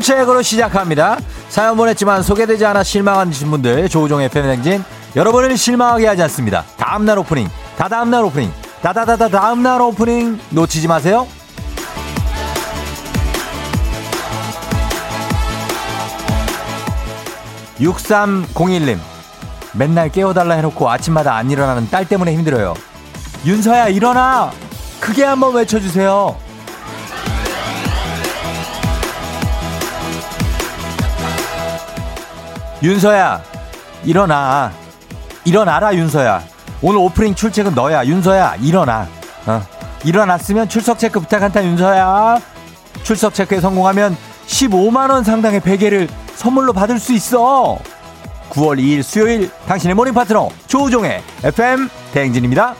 출첵으로 시작합니다. 사연 보냈지만 소개되지 않아 실망하신 분들 조우종의 팬행진 여러분을 실망하게 하지 않습니다. 다음날 오프닝 다다음날 오프닝 다다다다 다음날 오프닝 놓치지 마세요. 6301님 맨날 깨워달라 해놓고 아침마다 안 일어나는 딸 때문에 힘들어요. 윤서야 일어나 크게 한번 외쳐주세요. 윤서야 일어나. 일어나라 윤서야. 오늘 오프닝 출첵은 너야. 윤서야 일어나. 어. 일어났으면 출석 체크 부탁한다 윤서야. 출석 체크에 성공하면 15만원 상당의 베개를 선물로 받을 수 있어. 9월 2일 수요일 당신의 모닝 파트너 조우종의 FM 대행진입니다.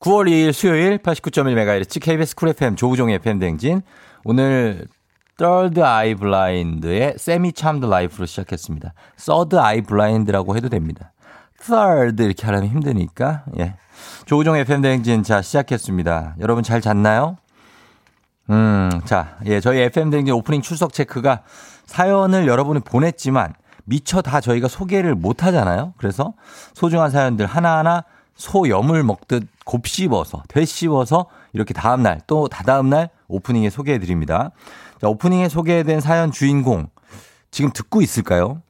9월 2일 수요일 89.1MHz KBS 쿨 FM 조우종의 FM 대행진. 오늘 Third Eye Blind의 Semi Charmed Life로 시작했습니다. Third Eye Blind라고 해도 됩니다. Third 이렇게 하려면 힘드니까 예. 조우종 FM 대행진 자 시작했습니다. 여러분 잘 잤나요? 음, 자, 예, 저희 FM 대행진 오프닝 출석 체크가 사연을 여러분이 보냈지만 미처 다 저희가 소개를 못 하잖아요. 그래서 소중한 사연들 하나하나 소염을 먹듯 곱씹어서 되씹어서 이렇게 다음날 또 다다음날 오프닝에 소개해 드립니다. 자, 오프닝에 소개된 사연 주인공 지금 듣고 있을까요?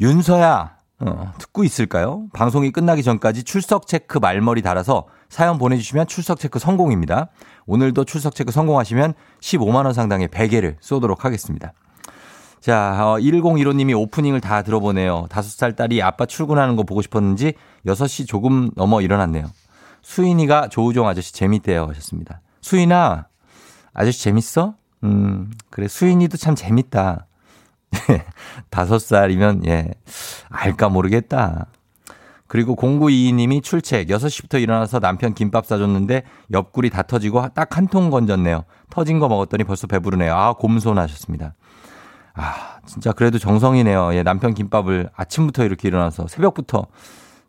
윤서야 어, 듣고 있을까요? 방송이 끝나기 전까지 출석 체크 말머리 달아서 사연 보내주시면 출석 체크 성공입니다. 오늘도 출석 체크 성공하시면 15만 원 상당의 베개를 쏘도록 하겠습니다. 자, 어, 1015님이 오프닝을 다 들어보네요. 5살 딸이 아빠 출근하는 거 보고 싶었는지 6시 조금 넘어 일어났네요. 수인이가 조우종 아저씨 재밌대요 하셨습니다. 수인아, 아저씨 재밌어? 음, 그래. 수인이도 참 재밌다. 다섯 살이면, 예, 알까 모르겠다. 그리고 0922님이 출첵. 6시부터 일어나서 남편 김밥 싸줬는데 옆구리 다 터지고 딱 한 통 건졌네요. 터진 거 먹었더니 벌써 배부르네요. 아, 곰손하셨습니다. 아, 진짜 그래도 정성이네요. 예, 남편 김밥을 아침부터 이렇게 일어나서 새벽부터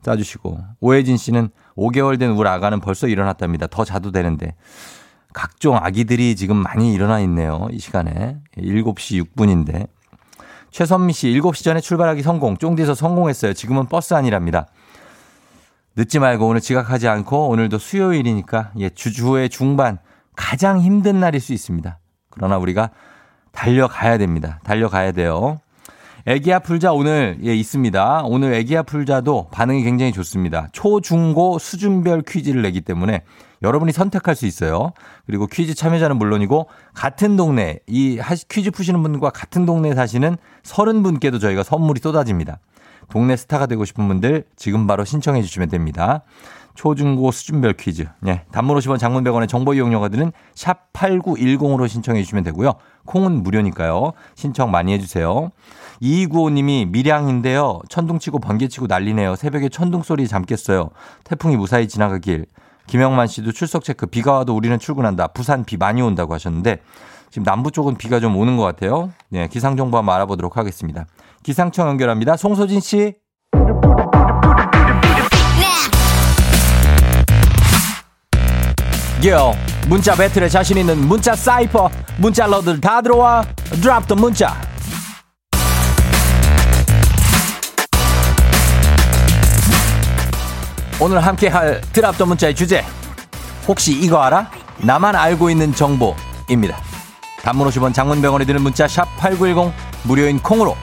싸주시고. 오혜진 씨는 5개월 된 우리 아가는 벌써 일어났답니다. 더 자도 되는데. 각종 아기들이 지금 많이 일어나 있네요. 이 시간에. 7시 6분인데. 최선미 씨, 7시 전에 출발하기 성공. 쫑디에서 성공했어요. 지금은 버스 아니랍니다. 늦지 말고 오늘 지각하지 않고 오늘도 수요일이니까 예, 주주의 중반 가장 힘든 날일 수 있습니다. 그러나 우리가 달려가야 됩니다. 달려가야 돼요. 애기야 풀자 오늘 예 있습니다. 오늘 애기야 풀자도 반응이 굉장히 좋습니다. 초, 중, 고 수준별 퀴즈를 내기 때문에 여러분이 선택할 수 있어요. 그리고 퀴즈 참여자는 물론이고 같은 동네 이 퀴즈 푸시는 분과 같은 동네에 사시는 서른 분께도 저희가 선물이 쏟아집니다. 동네 스타가 되고 싶은 분들 지금 바로 신청해 주시면 됩니다. 초중고 수준별 퀴즈. 예. 단문 50원 장문 100원의 정보 이용료가 드는 샵 8910으로 신청해 주시면 되고요. 콩은 무료니까요. 신청 많이 해 주세요. 2295님이 밀양인데요. 천둥 치고 번개 치고 난리네요. 새벽에 천둥 소리 잠깼어요. 태풍이 무사히 지나가길. 김영만 씨도 출석 체크. 비가 와도 우리는 출근한다. 부산 비 많이 온다고 하셨는데 지금 남부 쪽은 비가 좀 오는 것 같아요. 네, 기상 정보 한번 알아보도록 하겠습니다. 기상청 연결합니다. 송소진 씨. 요 문자 배틀에 자신 있는 문자 사이퍼 문자 러들 다 들어와 드랍 더 문자 오늘 함께 할 드랍 더 문자의 주제 혹시 이거 알아? 나만 알고 있는 정보입니다 단문 50원 장문병원에 드는 문자 샵 8910 무료인 콩으로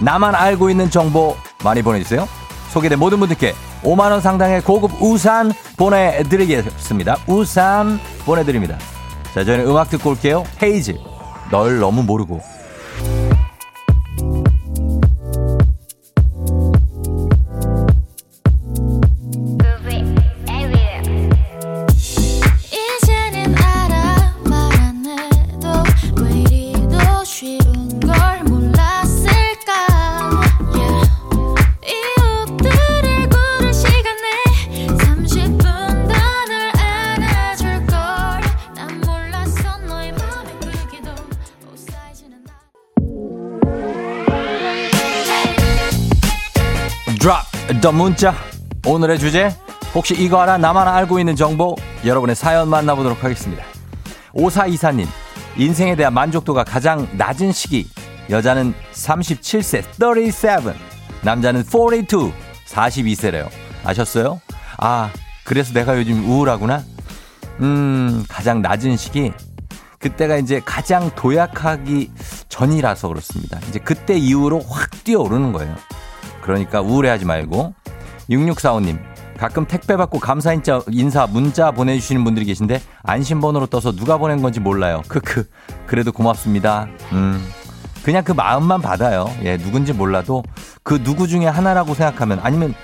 나만 알고 있는 정보 많이 보내주세요 소개된 모든 분들께 5만원 상당의 고급 우산 보내드리겠습니다. 우산 보내드립니다. 자, 저희는 음악 듣고 올게요. 헤이즈. 널 너무 모르고. 더 문자 오늘의 주제 혹시 이거 알아 나만 알고 있는 정보 여러분의 사연 만나보도록 하겠습니다 5424님 인생에 대한 만족도가 가장 낮은 시기. 여자는 37세, 37. 남자는 42, 42세래요. 아셨어요? 아, 그래서 내가 요즘 우울하구나? 음, 가장 낮은 시기. 그때가 이제 가장 도약하기 전이라서 그렇습니다. 이제 그때 이후로 확 뛰어오르는 거예요. 그러니까 우울해하지 말고. 6645님, 가끔 택배 받고 감사 인자, 인사 문자 보내주시는 분들이 계신데 안심번호로 떠서 누가 보낸 건지 몰라요. 크크. 그래도 고맙습니다. 음. 그냥 그 마음만 받아요. 예, 누군지 몰라도 그 누구 중에 하나라고 생각하면 아니면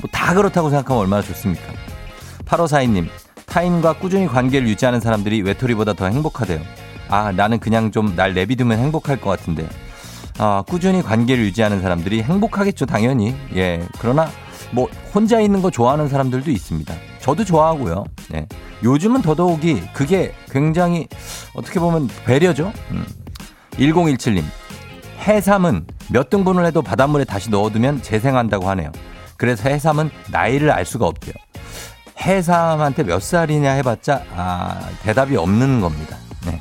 뭐 다 그렇다고 생각하면 얼마나 좋습니까? 8542님, 타인과 꾸준히 관계를 유지하는 사람들이 외톨이보다 더 행복하대요. 아, 나는 그냥 좀 날 내비두면 행복할 것 같은데. 아, 꾸준히 관계를 유지하는 사람들이 행복하겠죠, 당연히. 예. 그러나 뭐 혼자 있는 거 좋아하는 사람들도 있습니다. 저도 좋아하고요. 네. 요즘은 더더욱이 그게 굉장히 어떻게 보면 배려죠. 음. 1017님. 해삼은 몇 등분을 해도 바닷물에 다시 넣어두면 재생한다고 하네요. 그래서 해삼은 나이를 알 수가 없대요. 해삼한테 몇 살이냐 해봤자 아, 대답이 없는 겁니다. 네.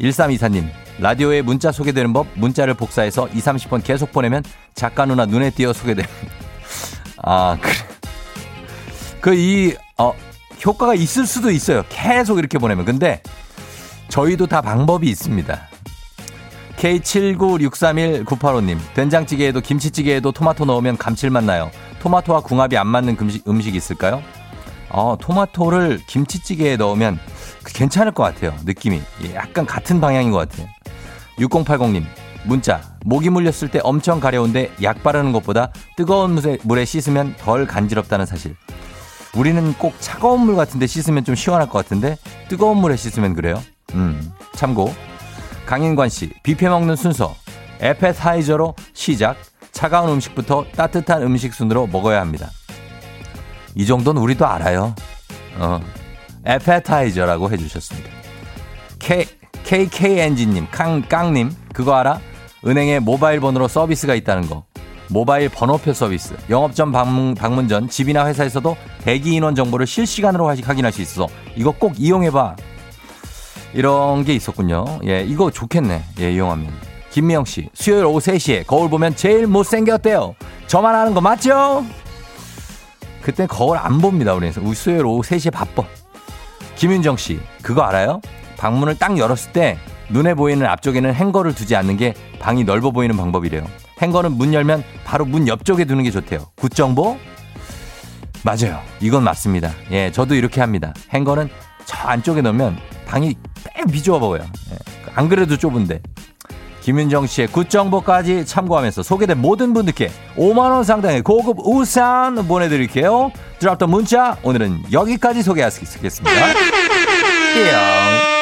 1324님. 라디오에 문자 소개되는 법 문자를 복사해서 2, 30번 계속 보내면 작가 누나 눈에 띄어 소개됩니다. 아, 그래. 그, 이, 어, 효과가 있을 수도 있어요. 계속 이렇게 보내면. 근데 저희도 다 방법이 있습니다. K79631985님, 된장찌개에도 김치찌개에도 토마토 넣으면 감칠맛 나요. 토마토와 궁합이 안 맞는 음식, 음식 있을까요? 어, 토마토를 김치찌개에 넣으면 괜찮을 것 같아요. 느낌이. 예, 약간 같은 방향인 것 같아요. 6080님, 문자. 모기 물렸을 때 엄청 가려운데 약 바르는 것보다 뜨거운 물에, 물에 씻으면 덜 간지럽다는 사실. 우리는 꼭 차가운 물 같은데 씻으면 좀 시원할 것 같은데 뜨거운 물에 씻으면 그래요. 음, 참고. 강인관 씨, 뷔페 먹는 순서. 에페타이저로 시작. 차가운 음식부터 따뜻한 음식 순으로 먹어야 합니다. 이 정도는 우리도 알아요. 어. 에페타이저라고 해주셨습니다. K, KKNG님, 깡, 깡님, 그거 알아? 은행에 모바일 번호로 서비스가 있다는 거. 모바일 번호표 서비스. 영업 전 방문, 방문 전 집이나 회사에서도 대기 인원 정보를 실시간으로 확인할 수 있어서 이거 꼭 이용해봐. 이런 게 있었군요. 예, 이거 좋겠네. 예, 이용하면. 김미영 씨, 수요일 오후 3시에 거울 보면 제일 못생겼대요. 저만 아는 거 맞죠? 그땐 거울 안 봅니다, 우리 수요일 오후 3시에 바빠. 김윤정 씨, 그거 알아요? 방문을 딱 열었을 때 눈에 보이는 앞쪽에는 행거를 두지 않는 게 방이 넓어 보이는 방법이래요. 행거는 문 열면 바로 문 옆쪽에 두는 게 좋대요. 굿정보? 맞아요. 이건 맞습니다. 예, 저도 이렇게 합니다. 행거는 저 안쪽에 넣으면 방이 빽 비좁아 보여요. 예, 안 그래도 좁은데. 김윤정 씨의 굿정보까지 참고하면서 소개된 모든 분들께 5만원 상당의 고급 우산 보내드릴게요. 드랍던 문자, 오늘은 여기까지 소개하겠습니다. 띠용.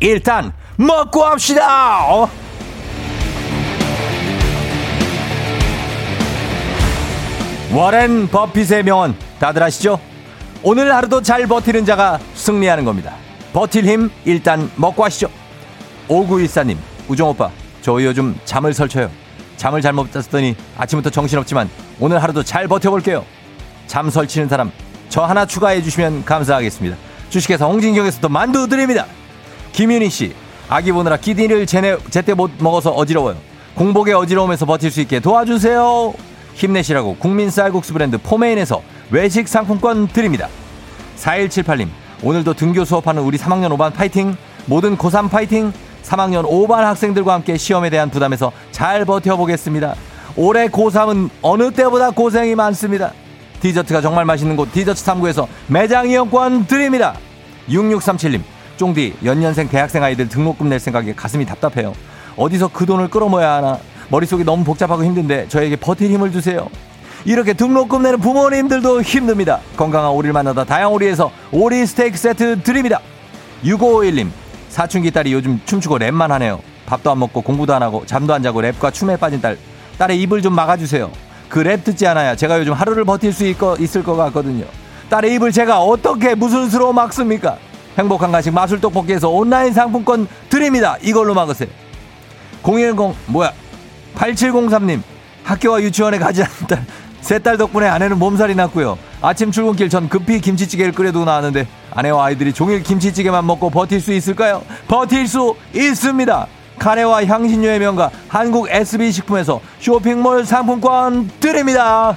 일단 먹고 합시다. 어? 워렌 버핏의 명언 다들 아시죠? 오늘 하루도 잘 버티는 자가 승리하는 겁니다. 버틸 힘 일단 먹고 하시죠. 5914님, 우정 오빠, 저 요즘 잠을 설쳐요. 잠을 잘못 잤더니 아침부터 정신없지만 오늘 하루도 잘 버텨볼게요. 잠 설치는 사람, 저 하나 추가해 주시면 감사하겠습니다. 주식회사 홍진경에서도 만두 드립니다. 김윤희 씨, 아기 보느라 제때 제때 못 먹어서 어지러워요. 공복에 어지러움에서 버틸 수 있게 도와주세요. 힘내시라고 국민 쌀국수 브랜드 포메인에서 외식 상품권 드립니다. 4178님, 오늘도 등교 수업하는 우리 3학년 5반 파이팅! 모든 고3 파이팅! 3학년 5반 학생들과 함께 시험에 대한 부담에서 잘 버텨보겠습니다. 올해 고3은 어느 때보다 고생이 많습니다. 디저트가 정말 맛있는 곳 디저트 3구에서 매장 이용권 드립니다. 6637님, 쫑디 연년생 대학생 아이들 등록금 낼 생각에 가슴이 답답해요. 어디서 그 돈을 끌어모아야 하나 머릿속이 너무 복잡하고 힘든데 저에게 버틸 힘을 주세요. 이렇게 등록금 내는 부모님들도 힘듭니다. 건강한 오리를 만나다 다향오리에서 오리 스테이크 세트 드립니다. 6551님, 사춘기 딸이 요즘 춤추고 랩만 하네요. 밥도 안 먹고 공부도 안 하고 잠도 안 자고 랩과 춤에 빠진 딸. 딸의 입을 좀 막아주세요. 그 랩 듣지 않아야 제가 요즘 하루를 버틸 수 있, 있을 것 같거든요. 딸의 입을 제가 어떻게 무슨 수로 막습니까? 행복한 간식 마술 떡볶이에서 온라인 상품권 드립니다. 이걸로 막으세요. 010 뭐야 8703님 학교와 유치원에 가지 않는 딸 세 딸 덕분에 아내는 몸살이 났고요. 아침 출근길 전 급히 김치찌개를 끓여두고 나왔는데 아내와 아이들이 종일 김치찌개만 먹고 버틸 수 있을까요? 버틸 수 있습니다. 카레와 향신료의 명가 한국 SB식품에서 쇼핑몰 상품권 드립니다.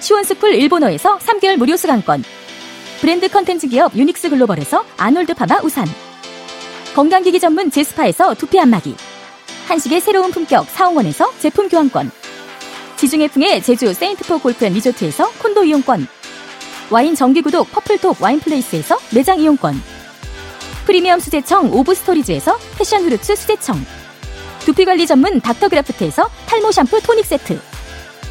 시원스쿨 일본어에서 3개월 무료 수강권. 브랜드 컨텐츠 기업 유닉스 글로벌에서 아놀드 파마 우산. 건강기기 전문 제스파에서 두피 안마기. 한식의 새로운 품격 사홍원에서 제품 교환권. 지중해풍의 제주 세인트포 골프앤 리조트에서 콘도 이용권. 와인 정기구독 퍼플톡 와인플레이스에서 매장 이용권. 프리미엄 수제청 오브스토리즈에서 패션 후르츠 수제청. 두피관리 전문 닥터그라프트에서 탈모 샴푸 토닉 세트.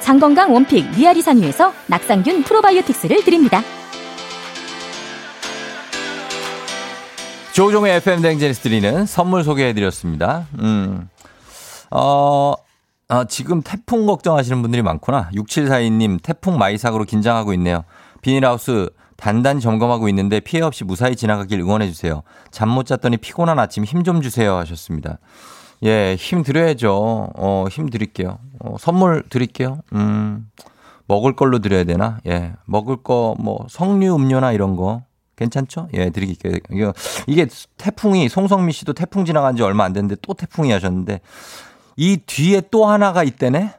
장건강 one pick 미아리 산유에서 낙산균 프로바이오틱스를 드립니다. 조우종의 FM 대행진에서 드리는 선물 소개해드렸습니다. 음, 어, 아, 지금 태풍 걱정하시는 분들이 많구나. 6742님, 태풍 마이삭으로 긴장하고 있네요. 비닐하우스 단단히 점검하고 있는데 피해 없이 무사히 지나가길 응원해주세요. 잠 못 잤더니 피곤한 아침 힘 좀 주세요 하셨습니다. 예, 힘 드려야죠. 어, 힘 드릴게요. 어, 선물 드릴게요. 음, 먹을 걸로 드려야 되나? 예, 먹을 거, 뭐, 석류 음료나 이런 거. 괜찮죠? 예, 드릴게요. 이게, 이게 태풍이, 송성미 씨도 태풍 지나간 지 얼마 안 됐는데 또 태풍이 하셨는데 이 뒤에 또 하나가 있대네?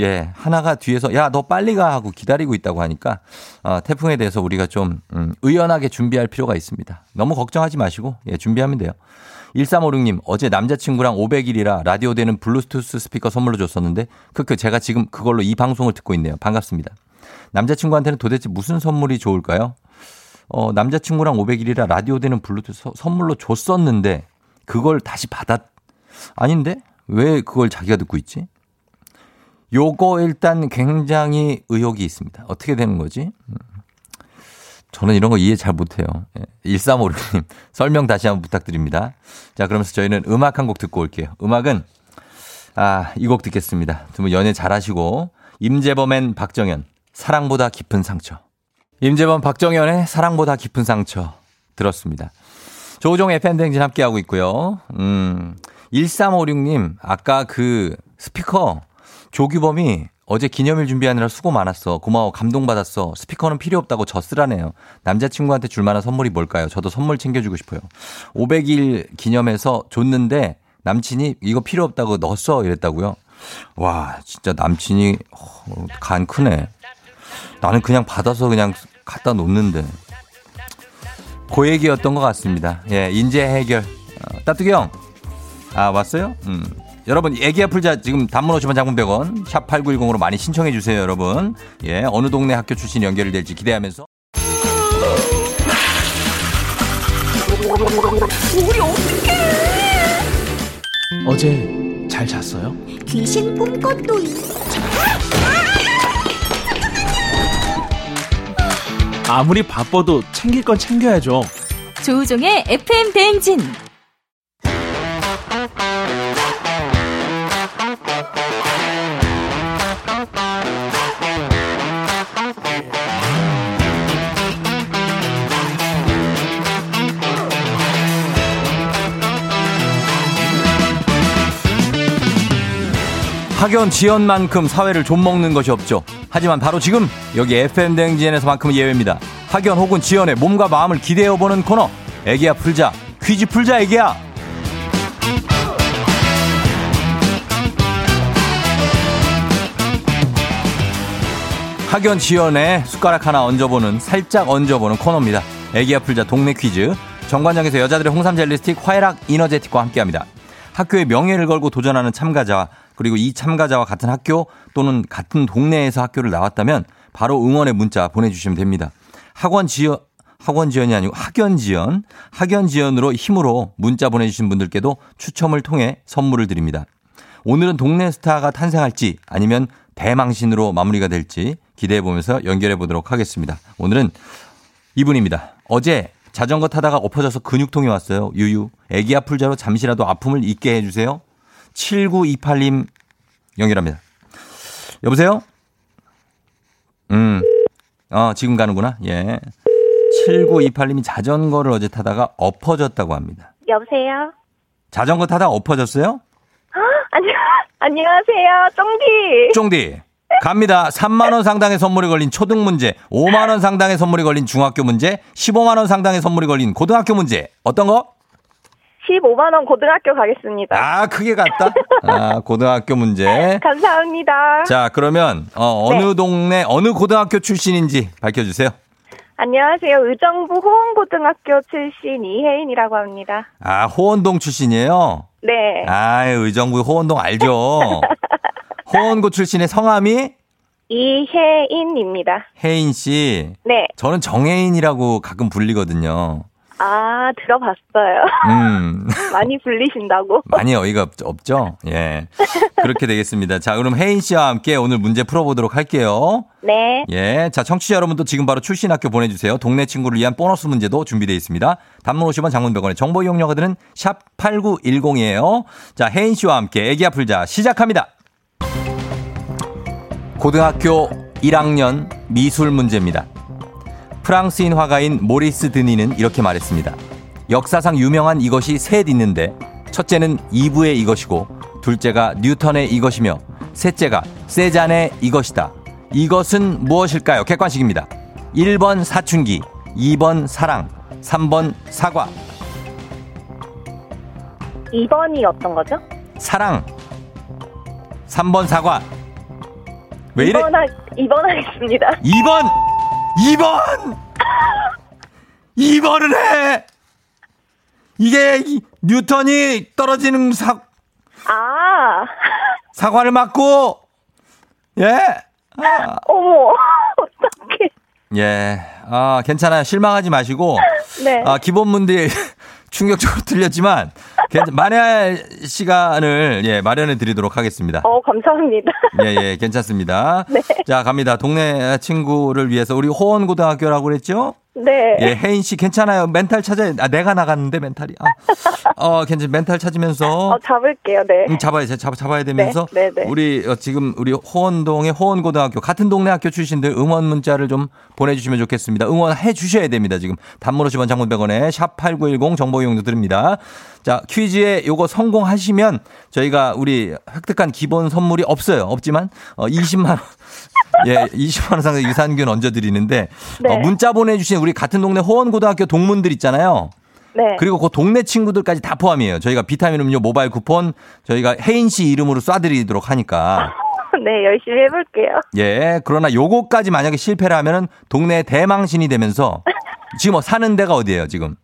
예, 하나가 뒤에서 야, 너 빨리 가 하고 기다리고 있다고 하니까 어, 태풍에 대해서 우리가 좀 음, 의연하게 준비할 필요가 있습니다. 너무 걱정하지 마시고 예, 준비하면 돼요. 1356님, 어제 남자친구랑 500일이라 라디오 되는 블루투스 스피커 선물로 줬었는데, 크크, 제가 지금 그걸로 이 방송을 듣고 있네요. 반갑습니다. 남자친구한테는 도대체 무슨 선물이 좋을까요? 어, 남자친구랑 500일이라 라디오 되는 블루투스 선물로 줬었는데, 그걸 다시 받았, 아닌데? 왜 그걸 자기가 듣고 있지? 요거 일단 굉장히 의혹이 있습니다. 어떻게 되는 거지? 저는 이런 거 이해 잘 못해요. 1356님, 설명 다시 한번 부탁드립니다. 자, 그러면서 저희는 음악 한 곡 듣고 올게요. 음악은, 아, 이 곡 듣겠습니다. 두 분 연애 잘 하시고, 임재범엔 박정현, 사랑보다 깊은 상처. 임재범 박정현의 사랑보다 깊은 상처 들었습니다. 조종의 팬댕진 함께하고 있고요. 음, 1356님, 아까 그 스피커 조규범이 어제 기념일 준비하느라 수고 많았어. 고마워. 감동받았어. 스피커는 필요 없다고 저 쓰라네요. 남자친구한테 줄 만한 선물이 뭘까요? 저도 선물 챙겨주고 싶어요. 500일 기념해서 줬는데 남친이 이거 필요 없다고 넣었어. 이랬다고요. 와, 진짜 남친이 어, 간 크네. 나는 그냥 받아서 그냥 갖다 놓는데. 그 얘기였던 것 같습니다. 예, 인재 해결. 어, 따뚜기 형. 아, 왔어요? 음. 여러분 애기야 풀자 지금 단문 50원 장문 100원 샵 8910으로 많이 신청해 주세요, 여러분. 예, 어느 동네 학교 출신 연결이 될지 기대하면서 우리 어떡해 어제 잘 잤어요? 귀신 꿈꿨도이 아무리 바빠도 챙길 건 챙겨야죠. 조우종의 FM 대행진. 학연 지연만큼 사회를 좀 먹는 것이 없죠. 하지만 바로 지금 여기 FM 대행진에서만큼은 예외입니다. 학연 혹은 지연의 몸과 마음을 기대어보는 코너 애기야 풀자 퀴즈 풀자 애기야 학연 지연의 숟가락 하나 얹어보는 살짝 얹어보는 코너입니다. 애기야 풀자 동네 퀴즈 정관장에서 여자들의 홍삼 젤리 스틱 화해락 이너제틱과 함께합니다. 학교의 명예를 걸고 도전하는 참가자 그리고 이 참가자와 같은 학교 또는 같은 동네에서 학교를 나왔다면 바로 응원의 문자 보내주시면 됩니다. 학원 지연 학원 지연이 아니고 학연 지연 학연 지연으로 힘으로 문자 보내주신 분들께도 추첨을 통해 선물을 드립니다. 오늘은 동네 스타가 탄생할지 아니면 대망신으로 마무리가 될지 기대해 보면서 연결해 보도록 하겠습니다. 오늘은 이분입니다. 어제 자전거 타다가 엎어져서 근육통이 왔어요. 유유. 애기 아플 자로 잠시라도 아픔을 잊게 해주세요. 7928님 연결합니다. 여보세요? 음, 어, 지금 가는구나. 예. 7928님이 자전거를 어제 타다가 엎어졌다고 합니다. 여보세요? 자전거 타다가 엎어졌어요? 안녕, 안녕하세요. 쫑디. 쫑디. 갑니다. 3만 원 상당의 선물이 걸린 초등 문제, 5만 원 상당의 선물이 걸린 중학교 문제, 15만 원 상당의 선물이 걸린 고등학교 문제. 어떤 거? 15만원 고등학교 가겠습니다. 아, 크게 갔다. 아, 고등학교 문제. 감사합니다. 자, 그러면 어, 어느 네. 동네 어느 고등학교 출신인지 밝혀주세요. 안녕하세요. 의정부 호원고등학교 출신 이혜인이라고 합니다. 아, 호원동 출신이에요. 네. 아, 의정부 호원동 알죠. 호원고 출신의 성함이 이혜인입니다. 혜인 씨. 네. 저는 정혜인이라고 가끔 불리거든요. 아, 들어봤어요. 음, 많이 불리신다고. 많이 어이가 없, 없죠? 예. 그렇게 되겠습니다. 자, 그럼 혜인 씨와 함께 오늘 문제 풀어보도록 할게요. 네. 예. 자, 청취자 여러분도 지금 바로 출신 학교 보내주세요. 동네 친구를 위한 보너스 문제도 준비되어 있습니다. 단문 50원 장문 100원의 정보 이용료가 드는 샵 8910이에요. 자, 혜인 씨와 함께 애기 아플자 시작합니다. 고등학교 1학년 미술 문제입니다. 프랑스인 화가인 모리스 드니는 이렇게 말했습니다. 역사상 유명한 이것이 셋 있는데 첫째는 이브의 이것이고 둘째가 뉴턴의 이것이며 셋째가 세잔의 이것이다. 이것은 무엇일까요? 객관식입니다. 1번 사춘기, 2번 사랑, 3번 사과. 2번이 어떤 거죠? 사랑. 3번 사과. 왜 이래? 2번, 하, 2번 하겠습니다. 2번! 2번! 2번을 해! 이게 이- 뉴턴이 떨어지는 사, 아, 사과를 맞고, 예? 아, 어머, 어떡해. 예. 아, 괜찮아요. 실망하지 마시고, 네. 아, 기본 문제 충격적으로 틀렸지만, 괜찮, 만회할 시간을, 예, 마련해 드리도록 하겠습니다. 어, 감사합니다. 예, 예, 괜찮습니다. 네. 자, 갑니다. 동네 친구를 위해서 우리 호원고등학교라고 그랬죠? 네. 예, 혜인 씨 괜찮아요. 멘탈 찾아야, 아, 내가 나갔는데 멘탈이. 아, 어, 괜찮, 멘탈 찾으면서. 어, 잡을게요. 네. 음, 잡아야, 잡, 잡아야 되면서. 네, 네, 네. 우리, 어, 지금, 우리 호원동의 호원고등학교, 같은 동네 학교 출신들 응원 문자를 좀 보내주시면 좋겠습니다. 응원해 주셔야 됩니다. 지금. 단문 50원 장문 100원에 샵 8910 정보 이용료 드립니다. 자, 퀴즈에 요거 성공하시면 저희가 우리 획득한 기본 선물이 없어요. 없지만, 어, 20만 원. 예, 20만 원 상당 의 유산균 얹어 드리는데, 네. 어, 문자 보내 주신 우리 같은 동네 호원고등학교 동문들 있잖아요. 네. 그리고 그 동네 친구들까지 다 포함이에요. 저희가 비타민 음료 모바일 쿠폰 저희가 혜인 씨 이름으로 쏴드리도록 하니까. 네, 열심히 해볼게요. 예. 그러나 요거까지 만약에 실패를 하면은 동네 대망신이 되면서 지금 뭐 사는 데가 어디예요, 지금?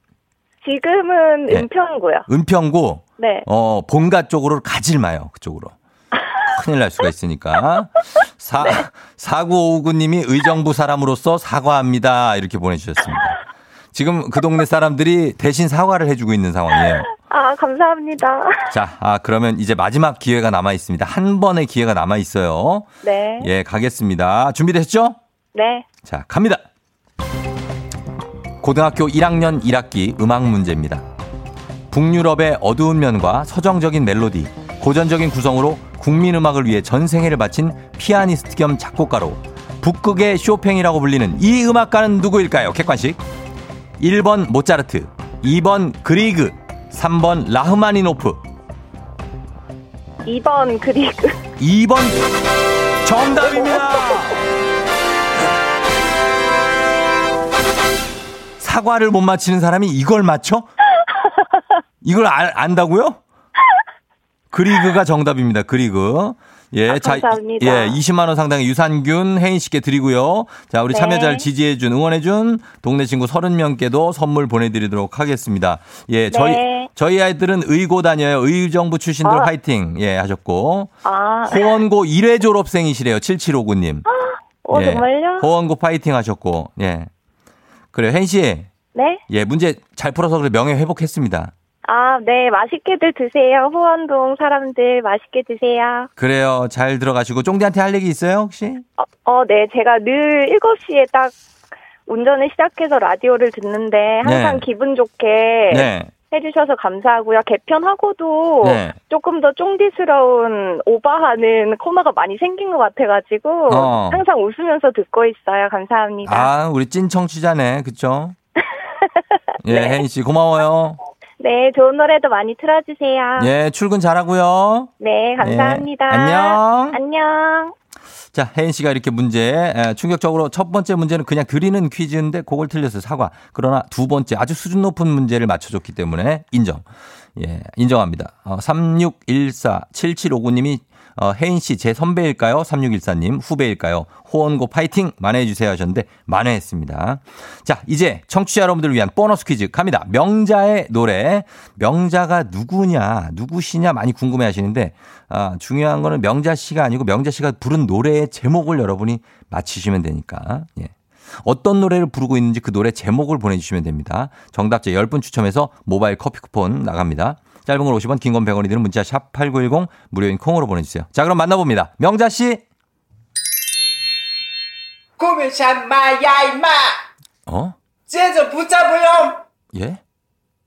지금은 네. 은평구요. 은평구. 네. 어, 본가 쪽으로 가질 마요. 그쪽으로. 큰일 날 수가 있으니까. 사, 사구오구님이 의정부 사람으로서 사과합니다. 이렇게 보내주셨습니다. 지금 그 동네 사람들이 대신 사과를 해주고 있는 상황이에요. 아, 감사합니다. 자, 아, 그러면 이제 마지막 기회가 남아 있습니다. 한 번의 기회가 남아 있어요. 네. 예, 가겠습니다. 준비되셨죠? 네. 자, 갑니다. 고등학교 1학년 1학기 음악 문제입니다. 북유럽의 어두운 면과 서정적인 멜로디, 고전적인 구성으로 국민 음악을 위해 전생애를 바친 피아니스트 겸 작곡가로 북극의 쇼팽이라고 불리는 이 음악가는 누구일까요? 객관식. 1번 모차르트, 2번 그리그, 3번 라흐마니노프, 2번 그리그. 2번 정답입니다. 사과를 못 맞히는 사람이 이걸 맞춰? 이걸 알, 안다고요? 그리그가 정답입니다. 그리그. 예, 아, 자. 예, 20만 원 상당의 유산균 혜인 씨께 드리고요. 자, 우리 네. 참여자를 지지해 준 응원해 준 동네 친구 30명께도 선물 보내 드리도록 하겠습니다. 예, 저희 네. 저희 아이들은 의고 다녀요. 의정부 출신들 아. 화이팅. 예, 하셨고. 아, 호원고 1회 졸업생이시래요. 7759 님. 어, 예. 정말요? 호원고 파이팅 하셨고. 예. 그래요. 혜인 씨. 네. 예, 문제 잘 풀어서 그래 명예 회복했습니다. 아, 네. 맛있게들 드세요. 후원동 사람들 맛있게 드세요. 그래요. 잘 들어가시고 쫑디한테 할 얘기 있어요, 혹시? 어, 어, 네. 제가 늘 7시에 딱 운전을 시작해서 라디오를 듣는데 항상 네. 기분 좋게 네. 해주셔서 감사하고요. 개편하고도 네. 조금 더 쫑디스러운 오바하는 코너가 많이 생긴 것 같아가지고 어. 항상 웃으면서 듣고 있어요. 감사합니다. 아, 우리 찐 청취자네. 그쵸? 예, 네. 혜인 씨 고마워요. 네, 좋은 노래도 많이 틀어주세요. 예, 출근 잘하고요. 네, 감사합니다. 예, 안녕. 안녕. 자, 혜인 씨가 이렇게 문제, 에, 충격적으로 첫 번째 문제는 그냥 드리는 퀴즈인데 그걸 틀렸어요. 사과. 그러나 두 번째 아주 수준 높은 문제를 맞춰줬기 때문에 인정. 예, 인정합니다. 어, 3614-7759님이 어, 혜인 씨 제 선배일까요? 3614님 후배일까요? 호원고 파이팅 만회해주세요 하셨는데 만회했습니다. 자, 이제 청취자 여러분들을 위한 보너스 퀴즈 갑니다. 명자의 노래. 명자가 누구냐, 누구시냐 많이 궁금해 하시는데, 아, 중요한 거는 명자 씨가 아니고 명자 씨가 부른 노래의 제목을 여러분이 맞히시면 되니까, 예. 어떤 노래를 부르고 있는지 그 노래 제목을 보내주시면 됩니다. 정답자 10분 추첨해서 모바일 커피 쿠폰 나갑니다. 짧은 걸 50원, 긴 건 100원이 드는 문자 샵 8910 무료인 콩으로 보내주세요. 자, 그럼 만나봅니다. 명자 씨. 꾸미샷 마야 임마 어? 쟤좀 붙잡으렴 예?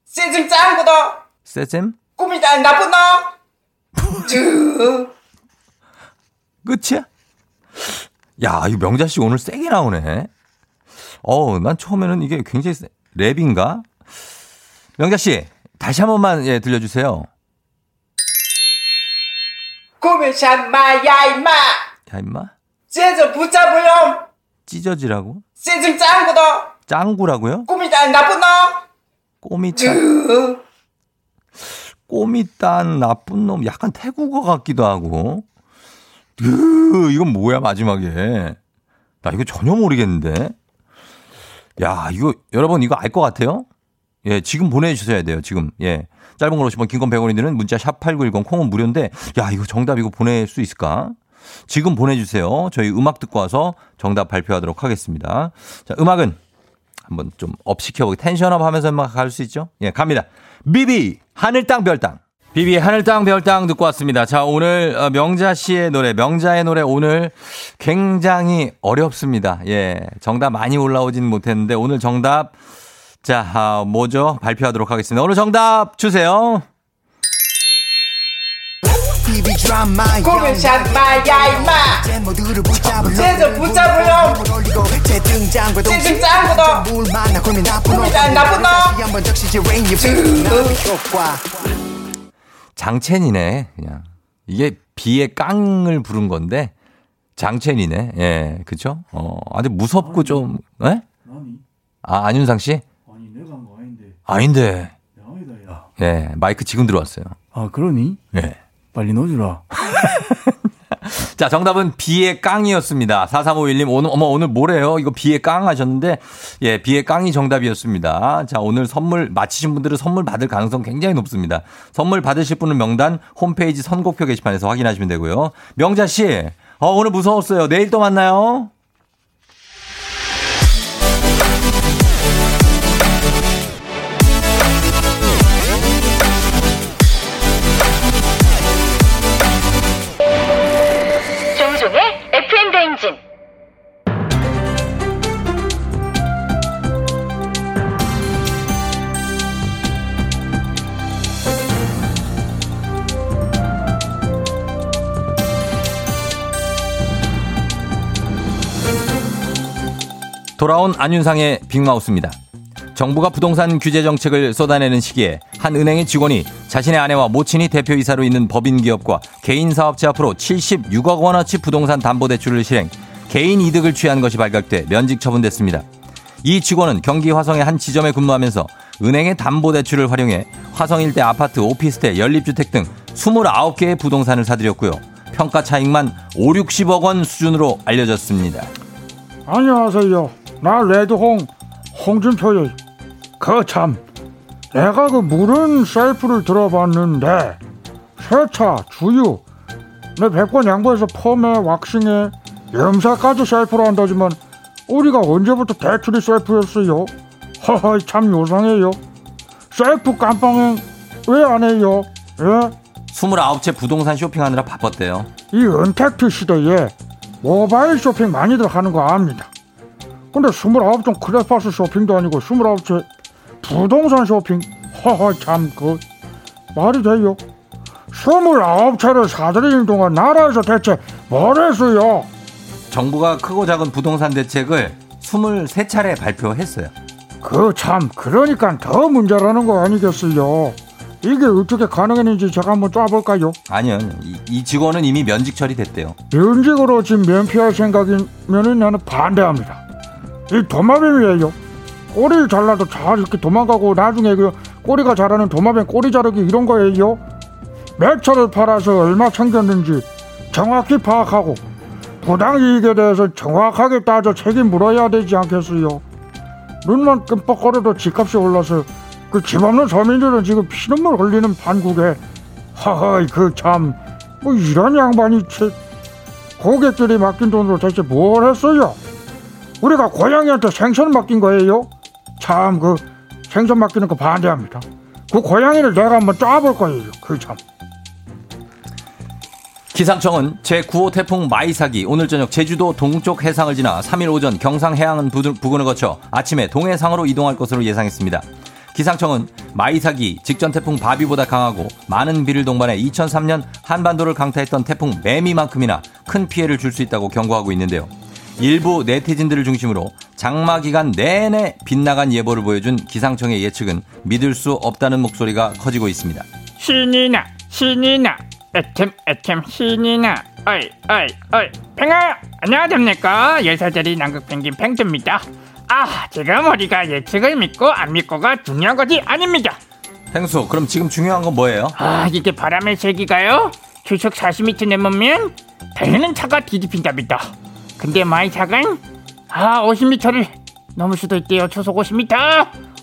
쟤좀 짱구도 세잼? 꾸미다 나쁜 놈 쭈. 끝이야? 야, 이 명자 씨 오늘 세게 나오네. 어우, 난 처음에는 이게 굉장히 세, 랩인가? 명자 씨, 다시 한 번만 예, 들려주세요. 꾸미샷 마야 임마 야, 임마. 쟤좀 붙잡으렴 찢어지라고? 쟤좀 짱구도 짱구라고요? 꾸미다 나쁜 놈 꼬미따, 쭈. 꼬미딴 나쁜 놈. 약간 태국어 같기도 하고. 으, 이건 뭐야, 마지막에. 나 이거 전혀 모르겠는데. 야, 이거, 여러분 이거 알 것 같아요? 예, 지금 보내주셔야 돼요, 지금. 예. 짧은 걸 50원, 긴건 100원이 드는 문자 샵 8910 콩은 무료인데, 야, 이거 정답 이거 보낼 수 있을까? 지금 보내주세요. 저희 음악 듣고 와서 정답 발표하도록 하겠습니다. 자, 음악은 한번 좀 up 시켜보기 tension up 하면서 막갈수 있죠? 예, 갑니다. 비비, 하늘, 땅, 별, 땅. 비비의 하늘, 땅, 별, 땅 듣고 왔습니다. 자, 오늘 어, 명자 씨의 노래, 명자의 노래 오늘 굉장히 어렵습니다. 예, 정답 많이 올라오진 못했는데 오늘 정답, 자, 아, 뭐죠? 발표하도록 하겠습니다. 오늘 정답 주세요. TV 드라마 꾸미샷 마야 임마 제 모두를 붙잡으려 만나 고민 나쁜 놈 다시 한번 적시지 레인 효과 장첸이네, 그냥. 이게 비의 깡을 부른 건데, 장첸이네. 예, 그쵸? 어, 아주 무섭고 좀, 예? 아, 안윤상 씨? 아니 내가 한 거 아닌데 아닌데. 야이다 야. 예, 마이크 지금 들어왔어요. 아 그러니? 예. 빨리 넣어주라. 자, 정답은 비의 깡이었습니다. 4351님, 오늘, 어머, 오늘 뭐래요? 이거 비의 깡 하셨는데, 예, 비의 깡이 정답이었습니다. 자, 오늘 선물, 맞히신 분들은 선물 받을 가능성 굉장히 높습니다. 선물 받으실 분은 명단 홈페이지 선곡표 게시판에서 확인하시면 되고요. 명자씨, 어, 오늘 무서웠어요. 내일 또 만나요. 돌아온 안윤상의 빅마우스입니다. 정부가 부동산 규제 정책을 쏟아내는 시기에 한 은행의 직원이 자신의 아내와 모친이 대표이사로 있는 법인 기업과 개인 사업체 앞으로 76억 원어치 부동산 담보 대출을 실행, 개인 이득을 취한 것이 발각돼 면직 처분됐습니다. 이 직원은 경기 화성의 한 지점에 근무하면서 은행의 담보 대출을 활용해 화성 일대 아파트, 오피스텔, 연립주택 등 29개의 부동산을 사들였고요. 평가 차익만 5, 60억 원 수준으로 알려졌습니다. 안녕하세요. 나 레드홍 홍준표요. 그참 내가 그 물은 셀프를 들어봤는데 세차, 주유, 내 백번 양보해서 펌에 왁싱에 염사까지 셀프로 한다지만 우리가 언제부터 대출이 셀프였어요? 허허 참 요상해요. 셀프 깜빵행 왜안 해요? 예? 29채 부동산 쇼핑하느라 바빴대요. 이 은택트 시대에 모바일 쇼핑 많이들 하는 거 압니다. 근데 29종 크레파스 쇼핑도 아니고 29채 부동산 쇼핑 허허 참 그 말이 돼요? 29채를 사들이는 동안 나라에서 대체 뭘 했어요? 정부가 크고 작은 부동산 대책을 23차례 발표했어요. 그 참 그러니까 더 문제라는 거 아니겠어요? 이게 어떻게 가능했는지 제가 한번 짜볼까요? 아니요, 이, 이 직원은 이미 면직 처리됐대요. 면직으로 지금 면피할 생각이면 나는 반대합니다. 이 도마뱀이에요. 꼬리를 잘라도 잘 이렇게 도망가고 나중에 그 꼬리가 자라는 도마뱀 꼬리 자르기 이런 거예요. 몇 차를 팔아서 얼마 챙겼는지 정확히 파악하고 부당 이익에 대해서 정확하게 따져 책임 물어야 되지 않겠어요. 눈만 끔뻑거려도 집값이 올라서 그 집 없는 서민들은 지금 피눈물 흘리는 판국에 하하 그참 뭐 이런 양반이 채 고객들이 맡긴 돈으로 대체 뭘 했어요? 우리가 고양이한테 생선 맡긴 거예요? 참 그 생선 맡기는 거 반대합니다. 그 고양이를 내가 한번 짜볼 거예요. 그 참. 기상청은 제9호 태풍 마이삭이 오늘 저녁 제주도 동쪽 해상을 지나 3일 오전 경상 해안 부- 부근을 거쳐 아침에 동해상으로 이동할 것으로 예상했습니다. 기상청은 마이삭이 직전 태풍 바비보다 강하고 많은 비를 동반해 2003년 한반도를 강타했던 태풍 매미만큼이나 큰 피해를 줄 수 있다고 경고하고 있는데요. 일부 네티즌들을 중심으로 장마 기간 내내 빗나간 예보를 보여준 기상청의 예측은 믿을 수 없다는 목소리가 커지고 있습니다. 신이 나 신이 나 애템 애템 신이 나. 어이 어이 어이. 팽아! 안녕하십니까? 예사절이 남극 펭귄 팽두입니다. 아 지금 우리가 예측을 믿고 안 믿고가 중요한 것이 아닙니다. 펭수, 그럼 지금 중요한 건 뭐예요? 아 이게 바람의 세기가요? 초속 40m 넘으면 달리는 차가 뒤집힌답니다 근데 마이 차는 아 50m를 넘을 수도 있대요 초속 50m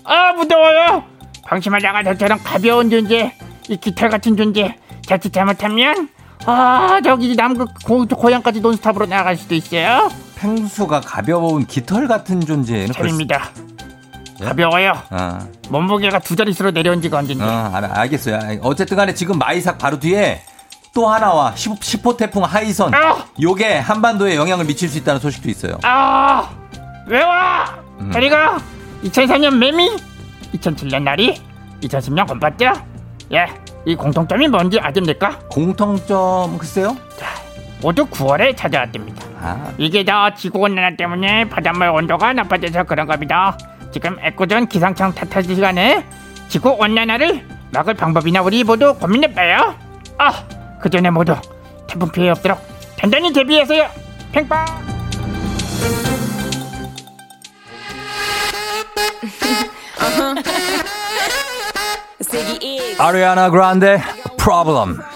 아 무더워요. 방심하다가 저처럼 가벼운 존재 이 깃털 같은 존재 자칫 잘못하면 아 저기 남극 고, 고향까지 논스탑으로 나갈 수도 있어요. 펭수가 가벼운 깃털 같은 존재는 차입니다. 예? 가벼워요. 아, 몸무게가 두 자릿수로 내려온 지가 언젠데. 어, 알, 알겠어요. 아, 어쨌든 간에 지금 마이삭 바로 뒤에 또 하나와 10, 10호 태풍 하이선. 아! 요게 한반도에 영향을 미칠 수 있다는 소식도 있어요. 아, 왜 와? 음. 저리가 2004년 매미, 2007년 나리, 2010년 곰봤죠? 예, 이 공통점이 뭔지 아십니까? 공통점 글쎄요? 모두 9월에 찾아왔답니다. 아, 이게 다 지구온난화 때문에 바닷물 온도가 높아져서 그런 겁니다. 지금 애꿎은 기상청 탓할 시간에 지구온난화를 막을 방법이나 우리 모두 고민해봐요. 아, 그 전에 모두 태풍 피해 없도록 단단히 대비해서요. 팽빵! 아리아나 그란데 프로블럼.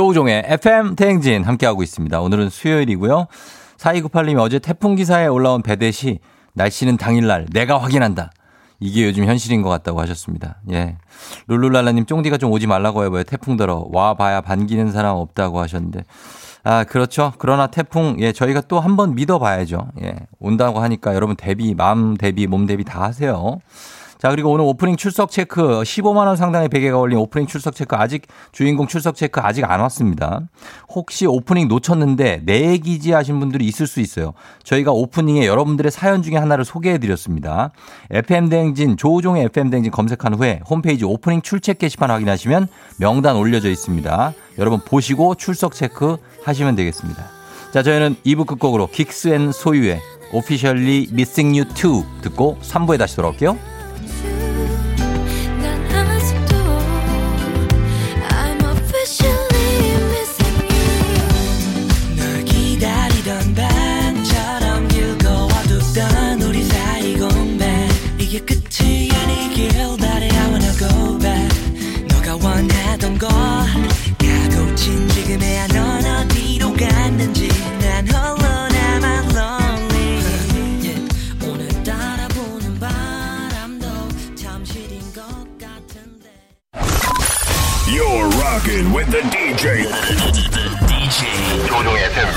조우종의 FM 대행진 함께하고 있습니다. 오늘은 수요일이고요. 4298님이 어제 태풍 기사에 올라온 배댓이 날씨는 당일날 내가 확인한다. 이게 요즘 현실인 것 같다고 하셨습니다. 예. 룰루랄라님 쫑디가 좀 오지 말라고 해봐요. 태풍 들어. 와봐야 반기는 사람 없다고 하셨는데. 아, 그렇죠. 그러나 태풍, 예, 저희가 또 한 번 믿어봐야죠. 예. 온다고 하니까 여러분 대비, 마음 대비, 몸 대비 다 하세요. 자, 그리고 오늘 오프닝 출석 체크 15만 원 상당의 베개가 걸린 오프닝 출석 체크 아직 주인공 출석 체크 아직 안 왔습니다. 혹시 오프닝 놓쳤는데 내 얘기지 하신 분들이 있을 수 있어요. 저희가 오프닝에 여러분들의 사연 중에 하나를 소개해 드렸습니다. FM대행진, 조우종의 FM대행진 검색한 후에 홈페이지 오프닝 출첵 게시판 확인하시면 명단 올려져 있습니다. 여러분 보시고 출석 체크 하시면 되겠습니다. 자, 저희는 2부 끝곡으로 긱스 and 소유의 Officially Missing You 2 듣고 3부에 다시 돌아올게요. 길 바래 I wanna go back 너가 원하던 걸 가고친 지금의 넌 어디로 갔는지 난 홀로 남아 lonely yeah. 오늘따라 부는 바람도 참 시린 것 같은데 You're rocking with the DJ. DJ. 조종의 FM.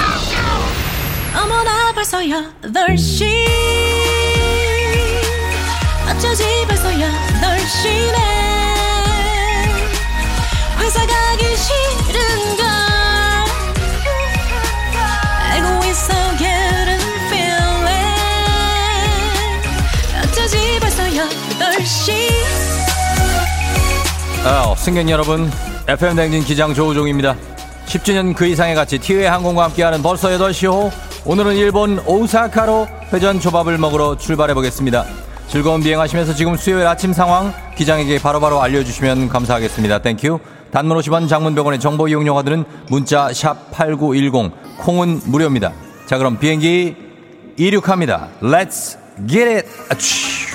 어머나 벌써 8시 어쩌지 벌써 8시네 회사 가기 싫은걸 알고 있어 getting feeling 어쩌지 벌써 8시 아, 승객 여러분, FM 댕진 기장 조우종입니다. 10주년 그 이상의 가치 티웨이 항공과 함께하는 벌써 8시 호. 오늘은 일본 오사카로 회전 초밥을 먹으러 출발해 보겠습니다. 즐거운 비행하시면서 지금 수요일 아침 상황 기장에게 바로바로 알려주시면 감사하겠습니다. Thank you. 단문 50원 장문 100원의 정보 이용료가 드는 문자 샵8910 콩은 무료입니다. 자 그럼 비행기 이륙합니다. Let's get it. 아취.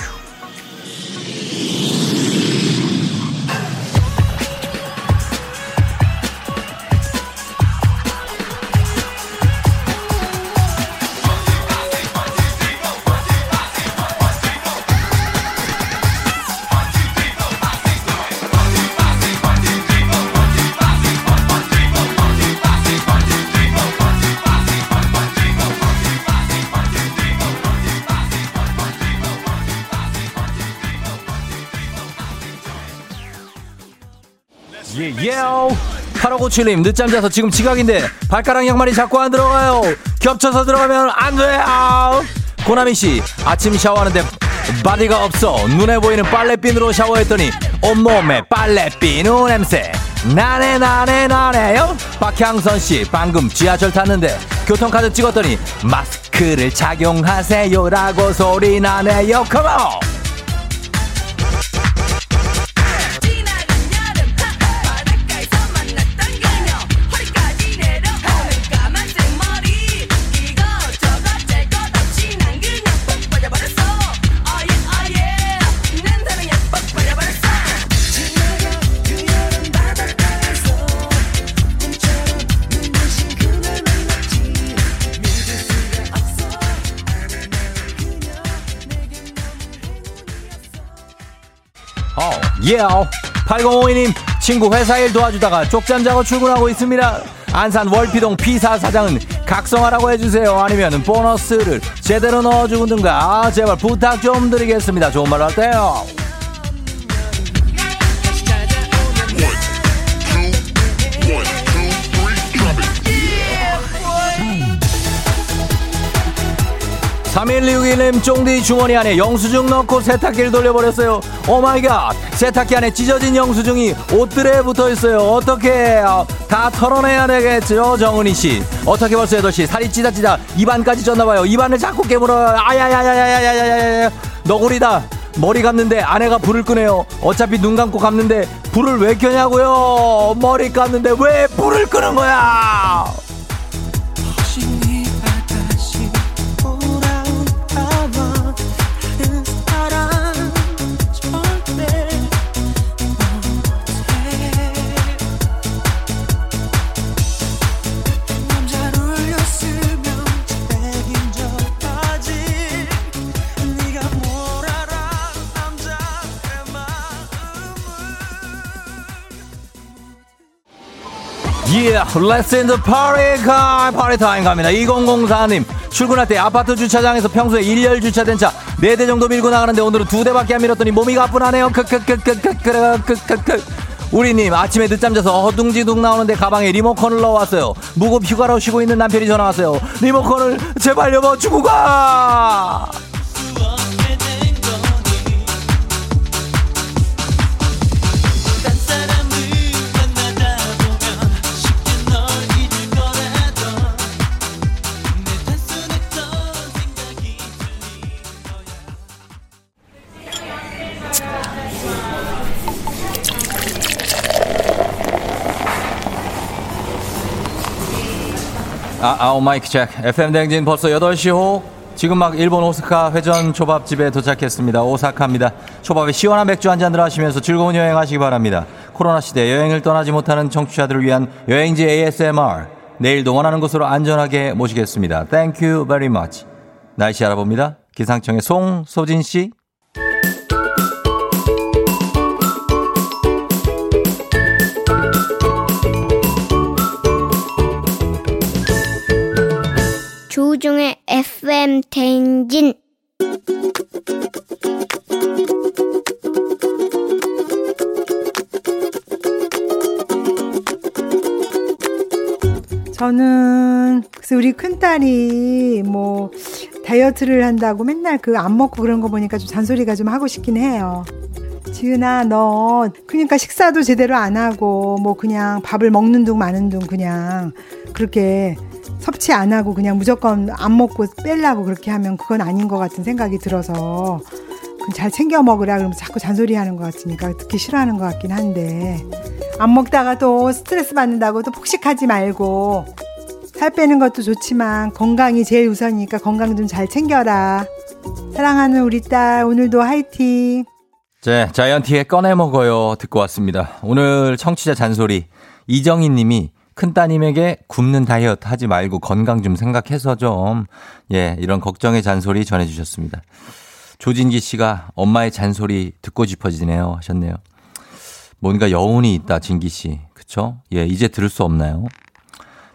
예예요 8597님 늦잠 자서 지금 지각인데 발가락 양말이 자꾸 안 들어가요. 겹쳐서 들어가면 안 돼요 고나미 씨 아침 샤워하는데 바디가 없어. 눈에 보이는 빨래비누로 샤워했더니 온몸에 빨래비누 냄새. 나네 나네 나네요. 박향선 씨 방금 지하철 탔는데 교통카드 찍었더니 마스크를 착용하세요라고 소리 나네요. Come on 어, 예. 8052님, 친구 회사 일 도와주다가 쪽잠 자고 출근하고 있습니다. 안산 월피동 피사 사장은 각성하라고 해주세요. 아니면 보너스를 제대로 넣어주든가. 아, 제발 부탁 좀 드리겠습니다. 좋은 말 어때요? 3161님 쫑디 주머니 안에 영수증 넣고 세탁기를 돌려버렸어요. Oh my god 세탁기 안에 찢어진 영수증이 옷들에 붙어있어요. 어떻게 다 털어내야 되겠죠 정은희씨. 어떻게 벌써 8시 살이 찌다찌다 입안까지 쪘나봐요. 입안을 자꾸 깨물어요. 아야야야야야야야야야 너구리다. 머리 감는데 아내가 불을 끄네요. 어차피 눈 감고 감는데 불을 왜 켜냐고요. 머리 감는데 왜 불을 끄는 거야. Let's in the party time, party time 갑니다. 2004님, 출근할 때 아파트 주차장에서 평소에 1열 주차된 차 4대 정도 밀고 나가는데 오늘은 2대밖에 안 밀었더니 몸이 가뿐하네요. 크크크크크크크크크. 우리님, 아침에 늦잠 자서 허둥지둥 나오는데 가방에 리모컨을 넣어왔어요. 무급 휴가로 쉬고 있는 남편이 전화 왔어요. 리모컨을 제발 여보 주고 가! 아, 아우 마이크 체크. FM 댕진 벌써 8시 호. 지금 막 일본 오사카 회전 초밥집에 도착했습니다. 오사카입니다. 초밥에 시원한 맥주 한 잔들 하시면서 즐거운 여행 하시기 바랍니다. 코로나 시대 여행을 떠나지 못하는 청취자들을 위한 여행지 ASMR. 내일도 원하는 곳으로 안전하게 모시겠습니다. Thank you very much. 날씨 알아봅니다. 기상청의 송소진 씨. FM 대행진 저는 그래서 우리 큰딸이 뭐 다이어트를 한다고 맨날 그 안 먹고 그런 거 보니까 좀 잔소리가 좀 하고 싶긴 해요. 지은아 너 그러니까 식사도 제대로 안 하고 뭐 그냥 밥을 먹는 둥 마는 둥 그냥 그렇게 섭취 안 하고 그냥 무조건 안 먹고 빼려고 그렇게 하면 그건 아닌 것 같은 생각이 들어서 잘 챙겨 먹으라 그러면 자꾸 잔소리 하는 것 같으니까 듣기 싫어하는 것 같긴 한데 안 먹다가 또 스트레스 받는다고 또 폭식하지 말고 살 빼는 것도 좋지만 건강이 제일 우선이니까 건강 좀 잘 챙겨라. 사랑하는 우리 딸 오늘도 화이팅. 네, 자이언티의 꺼내 먹어요 듣고 왔습니다. 오늘 청취자 잔소리 이정희 님이 큰 따님에게 굶는 다이어트 하지 말고 건강 좀 생각해서 좀, 예, 이런 걱정의 잔소리 전해주셨습니다. 조진기 씨가 엄마의 잔소리 듣고 싶어지네요 하셨네요. 뭔가 여운이 있다, 진기 씨. 그쵸? 예, 이제 들을 수 없나요?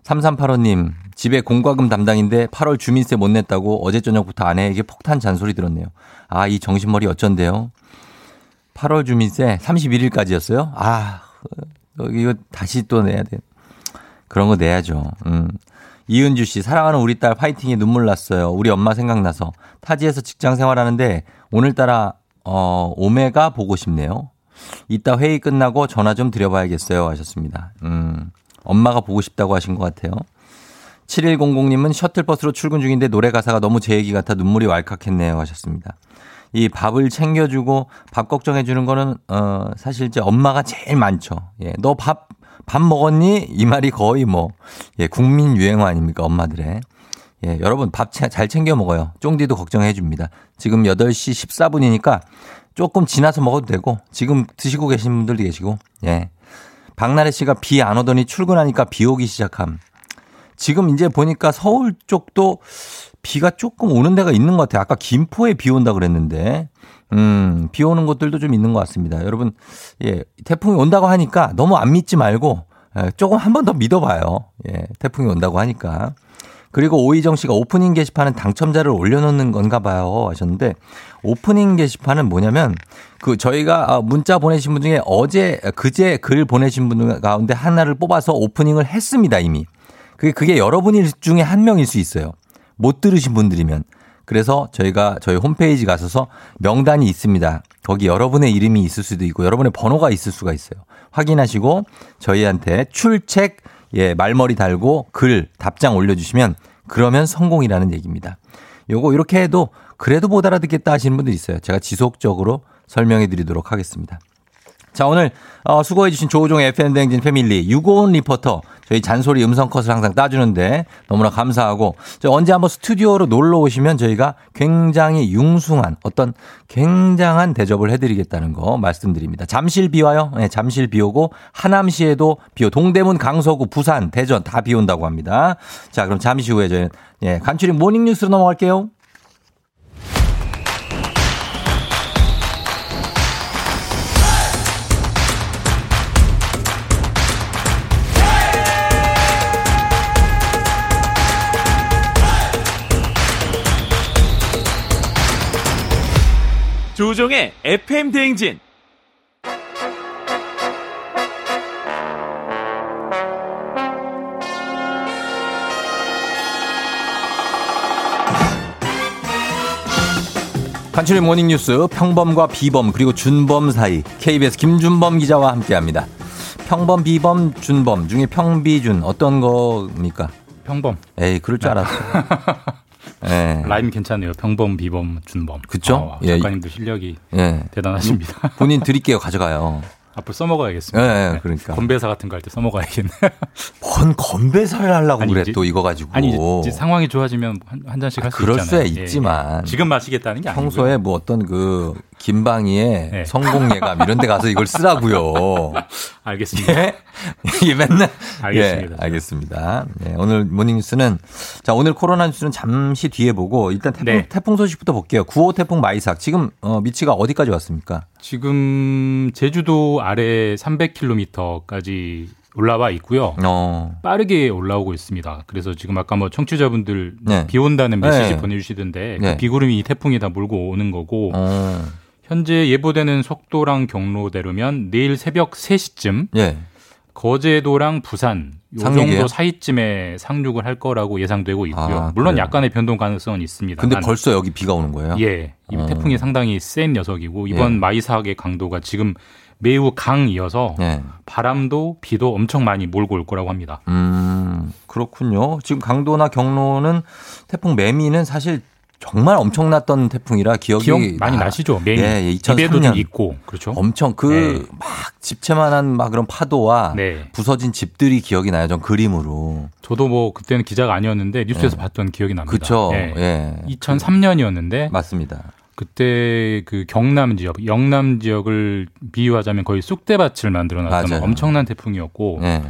3385님, 집에 공과금 담당인데 8월 주민세 못 냈다고 어제 저녁부터 아내에게 폭탄 잔소리 들었네요. 아, 이 정신머리 어쩐데요? 8월 주민세 31일까지였어요? 아, 이거 다시 또 내야 돼. 그런 거 내야죠. 음. 이은주 씨, 사랑하는 우리 딸 파이팅에 눈물 났어요. 우리 엄마 생각나서. 타지에서 직장 생활하는데 오늘따라, 어, 오메가 보고 싶네요. 이따 회의 끝나고 전화 좀 드려봐야겠어요. 하셨습니다. 음, 엄마가 보고 싶다고 하신 것 같아요. 7100님은 셔틀버스로 출근 중인데 노래 가사가 너무 제 얘기 같아 눈물이 왈칵했네요. 하셨습니다. 이 밥을 챙겨주고 밥 걱정해주는 거는, 어, 사실 이제 엄마가 제일 많죠. 예, 너 밥, 밥 먹었니? 이 말이 거의 뭐, 예, 국민 유행어 아닙니까? 엄마들의. 예, 여러분 밥 잘 챙겨 먹어요. 쫑디도 걱정해 줍니다. 지금 8시 14분이니까 조금 지나서 먹어도 되고, 지금 드시고 계신 분들도 계시고, 예. 박나래 씨가 비 안 오더니 출근하니까 비 오기 시작함. 지금 이제 보니까 서울 쪽도 비가 조금 오는 데가 있는 것 같아요. 아까 김포에 비 온다 그랬는데, 음, 비 오는 곳들도 좀 있는 것 같습니다. 여러분, 예, 태풍이 온다고 하니까 너무 안 믿지 말고, 예, 조금 한 번 더 믿어봐요. 예, 태풍이 온다고 하니까. 그리고 오희정 씨가 오프닝 게시판은 당첨자를 올려놓는 건가 봐요 하셨는데 오프닝 게시판은 뭐냐면 그 저희가 아, 문자 보내신 분 중에 어제 그제 글 보내신 분 가운데 하나를 뽑아서 오프닝을 했습니다 이미 그게 그게 여러분 중에 한 명일 수 있어요 못 들으신 분들이면 그래서 저희가 저희 홈페이지 가셔서 명단이 있습니다 거기 여러분의 이름이 있을 수도 있고 여러분의 번호가 있을 수가 있어요 확인하시고 저희한테 출첵 예, 말머리 달고 글, 답장 올려주시면 그러면 성공이라는 얘기입니다. 요거 이렇게 해도 그래도 못 알아듣겠다 하시는 분들 있어요. 제가 지속적으로 설명해 드리도록 하겠습니다. 자, 오늘 어, 수고해 주신 조우종 FM대행진 패밀리 유고원 리포터 저희 잔소리 음성 컷을 항상 따주는데 너무나 감사하고 언제 한번 스튜디오로 놀러 오시면 저희가 굉장히 융숭한 어떤 굉장한 대접을 해드리겠다는 거 말씀드립니다. 잠실 비 와요. 네, 잠실 비 오고 하남시에도 비 오. 동대문, 강서구, 부산, 대전 다 비 온다고 합니다. 자, 그럼 잠시 후에 저희 예, 간추린 모닝 뉴스로 넘어갈게요. 조우종의 FM 대행진. 간추린 모닝뉴스 평범과 비범 그리고 준범 사이 KBS 김준범 기자와 함께합니다. 평범, 비범, 준범 중에 평비준 어떤 겁니까? 평범. 에이 그럴 줄 알았어. 예. 라임 괜찮네요. 평범, 비범, 준범. 그쵸? 어, 예. 작가님도 실력이 예. 대단하십니다. 본인 드릴게요. 가져가요. 앞으로 써먹어야겠습니다. 예, 예, 그러니까. 건배사 같은 거 할 때 써먹어야겠네. 뭔 건배사를 하려고 아니, 그래 이제- 또 이거 가지고. 아니 이제, 상황이 좋아지면 한, 한 잔씩 할수 그럴 있잖아요. 수야 예, 있지만. 예. 지금 마시겠다는 게 아니고 평소에 뭐 어떤 그 김방희의 네. 성공 예감 이런 데 가서 이걸 쓰라고요. 알겠습니다. 예? 이게 맨날 알겠습니다. 예, 알겠습니다. 예, 오늘 모닝 뉴스는 자, 오늘 코로나 뉴스는 잠시 뒤에 보고 일단 태풍, 네. 태풍 소식부터 볼게요. 9호 태풍 마이삭. 지금 어, 미치가 어디까지 왔습니까? 지금 제주도 아래 300km까지 올라와 있고요. 어. 빠르게 올라오고 있습니다. 그래서 지금 아까 뭐 청취자분들 네. 비 온다는 메시지 네. 보내주시던데 네. 그 비구름이 이 태풍이 다 몰고 오는 거고 어. 현재 예보되는 속도랑 경로대로면 내일 새벽 3시쯤 예. 거제도랑 부산 요 상륙이에요? 정도 사이쯤에 상륙을 할 거라고 예상되고 있고요. 아, 물론 그래요? 약간의 변동 가능성은 있습니다. 근데 벌써 여기 비가 오는 거예요? 예, 이 어. 태풍이 상당히 센 녀석이고 이번 예. 마이삭의 강도가 지금 매우 강이어서 예. 바람도 비도 엄청 많이 몰고 올 거라고 합니다. 음, 그렇군요. 지금 강도나 경로는 태풍 매미는 사실 정말 엄청났던 태풍이라 기억이 기억 많이 나- 나시죠? 매미. 예, 예, 입에도 2003년 좀 있고 그렇죠. 엄청 그 막 집채만한 막 그런 파도와 네. 부서진 집들이 기억이 나요. 전 그림으로. 저도 뭐 그때는 기자가 아니었는데 뉴스에서 봤던 기억이 납니다. 예. 그쵸. 예. 예. 2003년이었는데 맞습니다. 그때 그 경남 지역, 영남 지역을 비유하자면 거의 쑥대밭을 만들어놨던 맞아요. 엄청난 태풍이었고 예.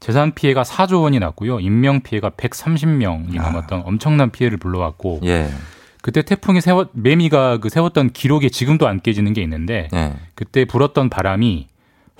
재산 피해가 4조 원이 났고요. 인명 피해가 130명이 넘었던 엄청난 피해를 불러왔고 아. 예. 그때 태풍이 세웠 매미가 그 세웠던 기록에 지금도 안 깨지는 게 있는데 예. 그때 불었던 바람이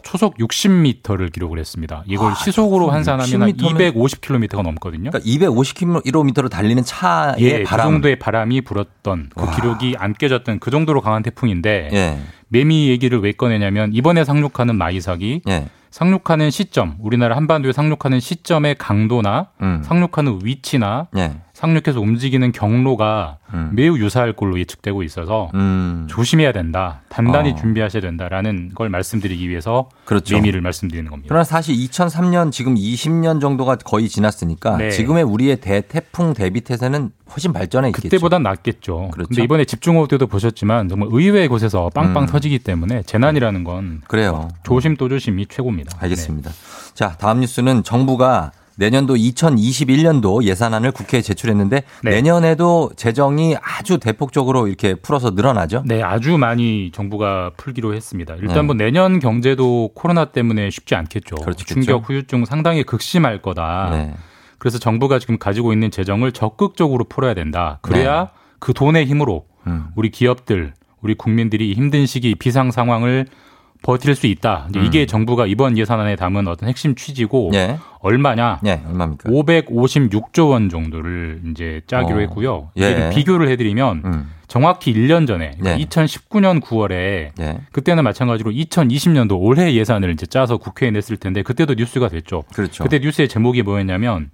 초속 60m를 기록을 했습니다. 이걸 아, 시속으로 환산하면 한 60m 면 250km가 넘거든요. 그러니까 250km로 달리는 차의 예, 바람. 그 정도의 바람이 불었던 그 와. 기록이 안 깨졌던 그 정도로 강한 태풍인데 예. 매미 얘기를 왜 꺼내냐면 이번에 상륙하는 마이삭이 예. 상륙하는 시점, 우리나라 한반도에 상륙하는 시점의 강도나 음. 상륙하는 위치나 예. 상륙해서 움직이는 경로가 음. 매우 유사할 걸로 예측되고 있어서 음. 조심해야 된다. 단단히 어. 준비하셔야 된다라는 걸 말씀드리기 위해서 그렇죠. 매미를 말씀드리는 겁니다. 그러나 사실 2003년 지금 20년 정도가 거의 지났으니까 네. 지금의 우리의 대태풍 대비 태세는 훨씬 발전해 있겠죠. 그때보단 낫겠죠. 그렇죠. 근데 이번에 집중호우 때도 보셨지만 정말 의외의 곳에서 빵빵 음. 터지기 때문에 재난이라는 건 그래요. 조심 또 조심이 최고입니다. 알겠습니다. 자, 다음 뉴스는 정부가 내년도 2021년도 예산안을 국회에 제출했는데 네. 내년에도 재정이 아주 대폭적으로 이렇게 풀어서 늘어나죠? 네, 아주 많이 정부가 풀기로 했습니다. 일단 네. 뭐 내년 경제도 코로나 때문에 쉽지 않겠죠. 그렇겠죠. 충격 후유증 상당히 극심할 거다. 네. 그래서 정부가 지금 가지고 있는 재정을 적극적으로 풀어야 된다. 그래야 네. 그 돈의 힘으로 음. 우리 기업들, 우리 국민들이 이 힘든 시기 비상 상황을 버틸 수 있다. 이제 이게 정부가 이번 예산안에 담은 어떤 핵심 취지고 음. 예. 얼마냐? 예, 얼마입니까? 556조 원 정도를 이제 짜기로 어. 했고요. 예. 비교를 해드리면 음. 정확히 1년 전에 그러니까 네. 2019년 9월에 예. 그때는 마찬가지로 2020년도 올해 예산을 이제 짜서 국회에 냈을 텐데 그때도 뉴스가 됐죠. 그렇죠. 그때 뉴스의 제목이 뭐였냐면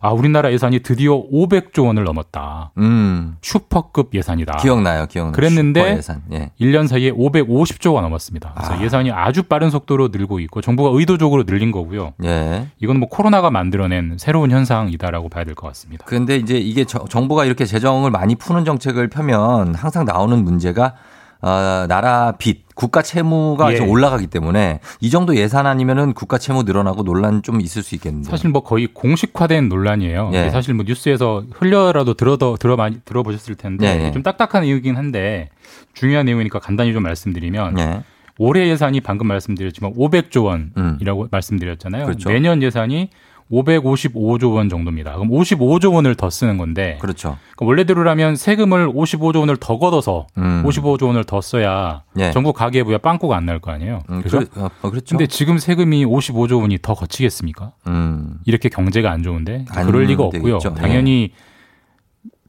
아 우리나라 예산이 드디어 500조 원을 넘었다. 음. 슈퍼급 예산이다. 기억나요, 기억나요. 그랬는데 예산. 예. 1년 사이에 550조가 넘었습니다. 그래서 아. 예산이 아주 빠른 속도로 늘고 있고 정부가 의도적으로 늘린 거고요. 예. 이건 뭐 코로나가 만들어낸 새로운 현상이다라고 봐야 될 것 같습니다. 그런데 이제 이게 저- 정부가 이렇게 재정을 많이 푸는 정책을 펴면 항상 나오는 문제가 어, 나라 빚, 국가 채무가 예. 좀 올라가기 때문에 이 정도 예산 아니면은 국가 채무 늘어나고 논란 좀 있을 수 있겠는데. 사실 뭐 거의 공식화된 논란이에요. 예. 사실 뭐 뉴스에서 흘려라도 들어 들어 많이 들어보셨을 텐데 예, 예. 좀 딱딱한 이유긴 한데 중요한 내용이니까 간단히 좀 말씀드리면 예. 올해 예산이 방금 말씀드렸지만 500조 원이라고 말씀드렸잖아요. 음. 그렇죠. 내년 예산이 555조 원 정도입니다. 그럼 55조 원을 더 쓰는 건데 그렇죠. 원래대로라면 세금을 55조 원을 더 걷어서 음. 55조 원을 더 써야 예. 정부 가계부야 빵꾸가 안 날 거 아니에요. 음, 그렇죠? 그래- 어, 어, 그렇죠. 근데 지금 세금이 55조 원이 더 거치겠습니까? 음. 이렇게 경제가 안 좋은데 안 그럴 리가 없고요. 되겠죠. 네. 당연히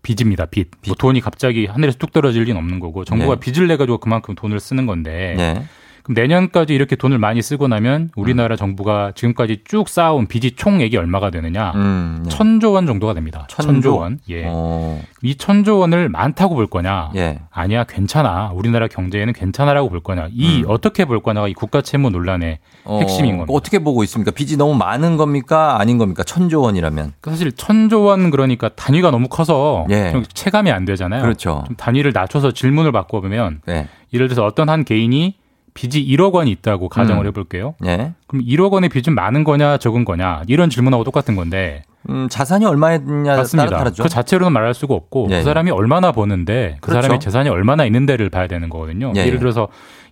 빚입니다. 빚. 뭐 돈이 갑자기 하늘에서 뚝 떨어질 리는 없는 거고 정부가 네. 빚을 내 가지고 그만큼 돈을 쓰는 건데 네. 그럼 내년까지 이렇게 돈을 많이 쓰고 나면 우리나라 정부가 지금까지 쭉 쌓아온 빚이 총액이 얼마가 되느냐? 음, 네. 천조 원 정도가 됩니다. 천조? 천조 원. 예. 어, 이 천조 원을 많다고 볼 거냐? 예. 아니야, 괜찮아. 우리나라 경제에는 괜찮아라고 볼 거냐? 이 어떻게 볼 거냐가 이 국가 채무 논란의 음. 어, 핵심인 겁니다. 어떻게 보고 있습니까? 빚이 너무 많은 겁니까? 아닌 겁니까? 천조 원이라면. 그러니까 사실 천조 원 그러니까 단위가 너무 커서 예. 좀 체감이 안 되잖아요. 그렇죠. 좀 단위를 낮춰서 질문을 바꿔보면 네. 예를 들어서 어떤 한 개인이 빚이 1억 원이 있다고 가정을 음. 해볼게요. 예. 그럼 1억 원의 빚은 많은 거냐 적은 거냐 이런 질문하고 똑같은 건데 음, 자산이 얼마였냐 따라 맞습니다. 다르죠. 그 자체로는 말할 수가 없고 예. 그 사람이 얼마나 버는데 그 그렇죠. 사람의 재산이 얼마나 있는데를 봐야 되는 거거든요. 예, 예를 예. 들어서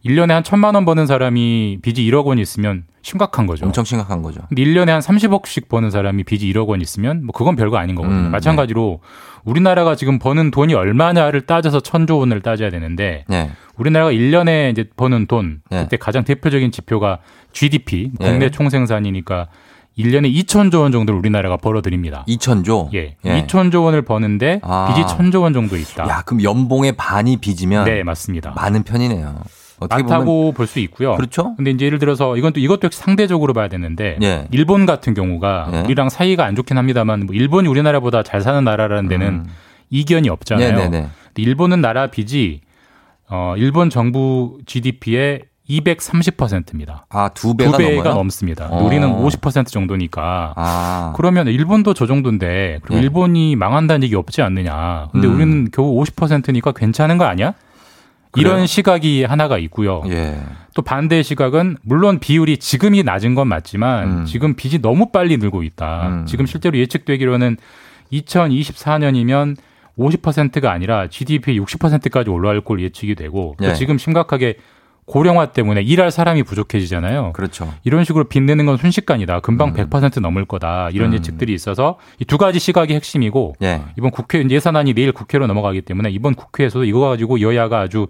1년에 한 천만 원 버는 사람이 빚이 1억 원 있으면 심각한 거죠. 엄청 심각한 거죠. 근데 1년에 한 30억씩 버는 사람이 빚이 1억 원 있으면 뭐 그건 별거 아닌 거거든요. 음, 마찬가지로 우리나라가 지금 버는 돈이 얼마냐를 따져서 천조 원을 따져야 되는데 네. 우리나라가 1년에 이제 버는 돈 네. 그때 가장 대표적인 지표가 GDP 국내 예. 총생산이니까 1년에 2천조 원 정도를 우리나라가 벌어들입니다. 2천조. 예. 예. 2천조 원을 버는데 아. 빚이 천조 원 정도 있다. 야, 그럼 연봉의 반이 빚이면 네, 맞습니다. 많은 편이네요. 어떻게 많다고 볼 수 있고요. 그렇죠. 근데 이제 예를 들어서 이건 또 이것도 역시 상대적으로 봐야 되는데 예. 일본 같은 경우가 예. 우리랑 사이가 안 좋긴 합니다만 뭐 일본이 우리나라보다 잘 사는 나라라는 데는 음. 이견이 없잖아요. 네네네. 근데 일본은 나라 빚이 어 일본 정부 GDP의 230%입니다. 아, 두 배가, 두 배가? 넘습니다. 어. 우리는 50% 정도니까. 아. 그러면 일본도 저 정도인데 그리고 네. 일본이 망한다는 얘기 없지 않느냐. 근데 음. 우리는 겨우 50%니까 괜찮은 거 아니야? 그래요? 이런 시각이 하나가 있고요. 예. 또 반대의 시각은 물론 비율이 지금이 낮은 건 맞지만 음. 지금 빚이 너무 빨리 늘고 있다. 음. 지금 실제로 예측되기로는 2024년이면 50%가 아니라 GDP의 60%까지 올라갈 걸 예측이 되고 또 예. 지금 심각하게 고령화 때문에 일할 사람이 부족해지잖아요. 그렇죠. 이런 식으로 빚내는 건 순식간이다. 금방 100% 넘을 거다. 이런 음. 예측들이 있어서 이 두 가지 시각이 핵심이고 예. 이번 국회 예산안이 내일 국회로 넘어가기 때문에 이번 국회에서도 이거 가지고 여야가 아주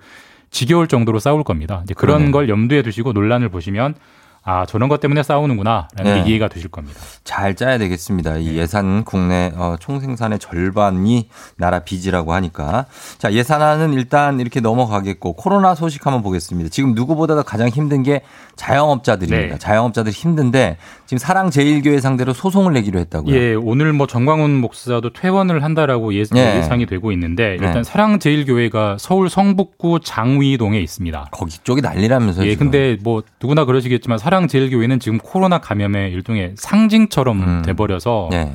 지겨울 정도로 싸울 겁니다. 이제 그런 그러네요. 걸 염두에 두시고 논란을 보시면 아 저런 것 때문에 싸우는구나 라는 네. 게 이해가 되실 겁니다. 잘 짜야 되겠습니다. 이 예산 국내 어, 총생산의 절반이 나라 빚이라고 하니까. 자, 예산안은 일단 이렇게 넘어가겠고 코로나 소식 한번 보겠습니다. 지금 누구보다도 가장 힘든 게 자영업자들입니다. 네. 자영업자들이 힘든데 지금 사랑제일교회 상대로 소송을 내기로 했다고요. 예, 오늘 뭐 정광훈 목사도 퇴원을 한다라고 예, 예. 상이 되고 있는데 일단 네. 사랑제일교회가 서울 성북구 장위동에 있습니다. 거기 쪽이 난리라면서요. 예, 지금. 근데 뭐 누구나 그러시겠지만 사랑 제일교회는 지금 코로나 감염의 일종의 상징처럼 음. 돼버려서 네.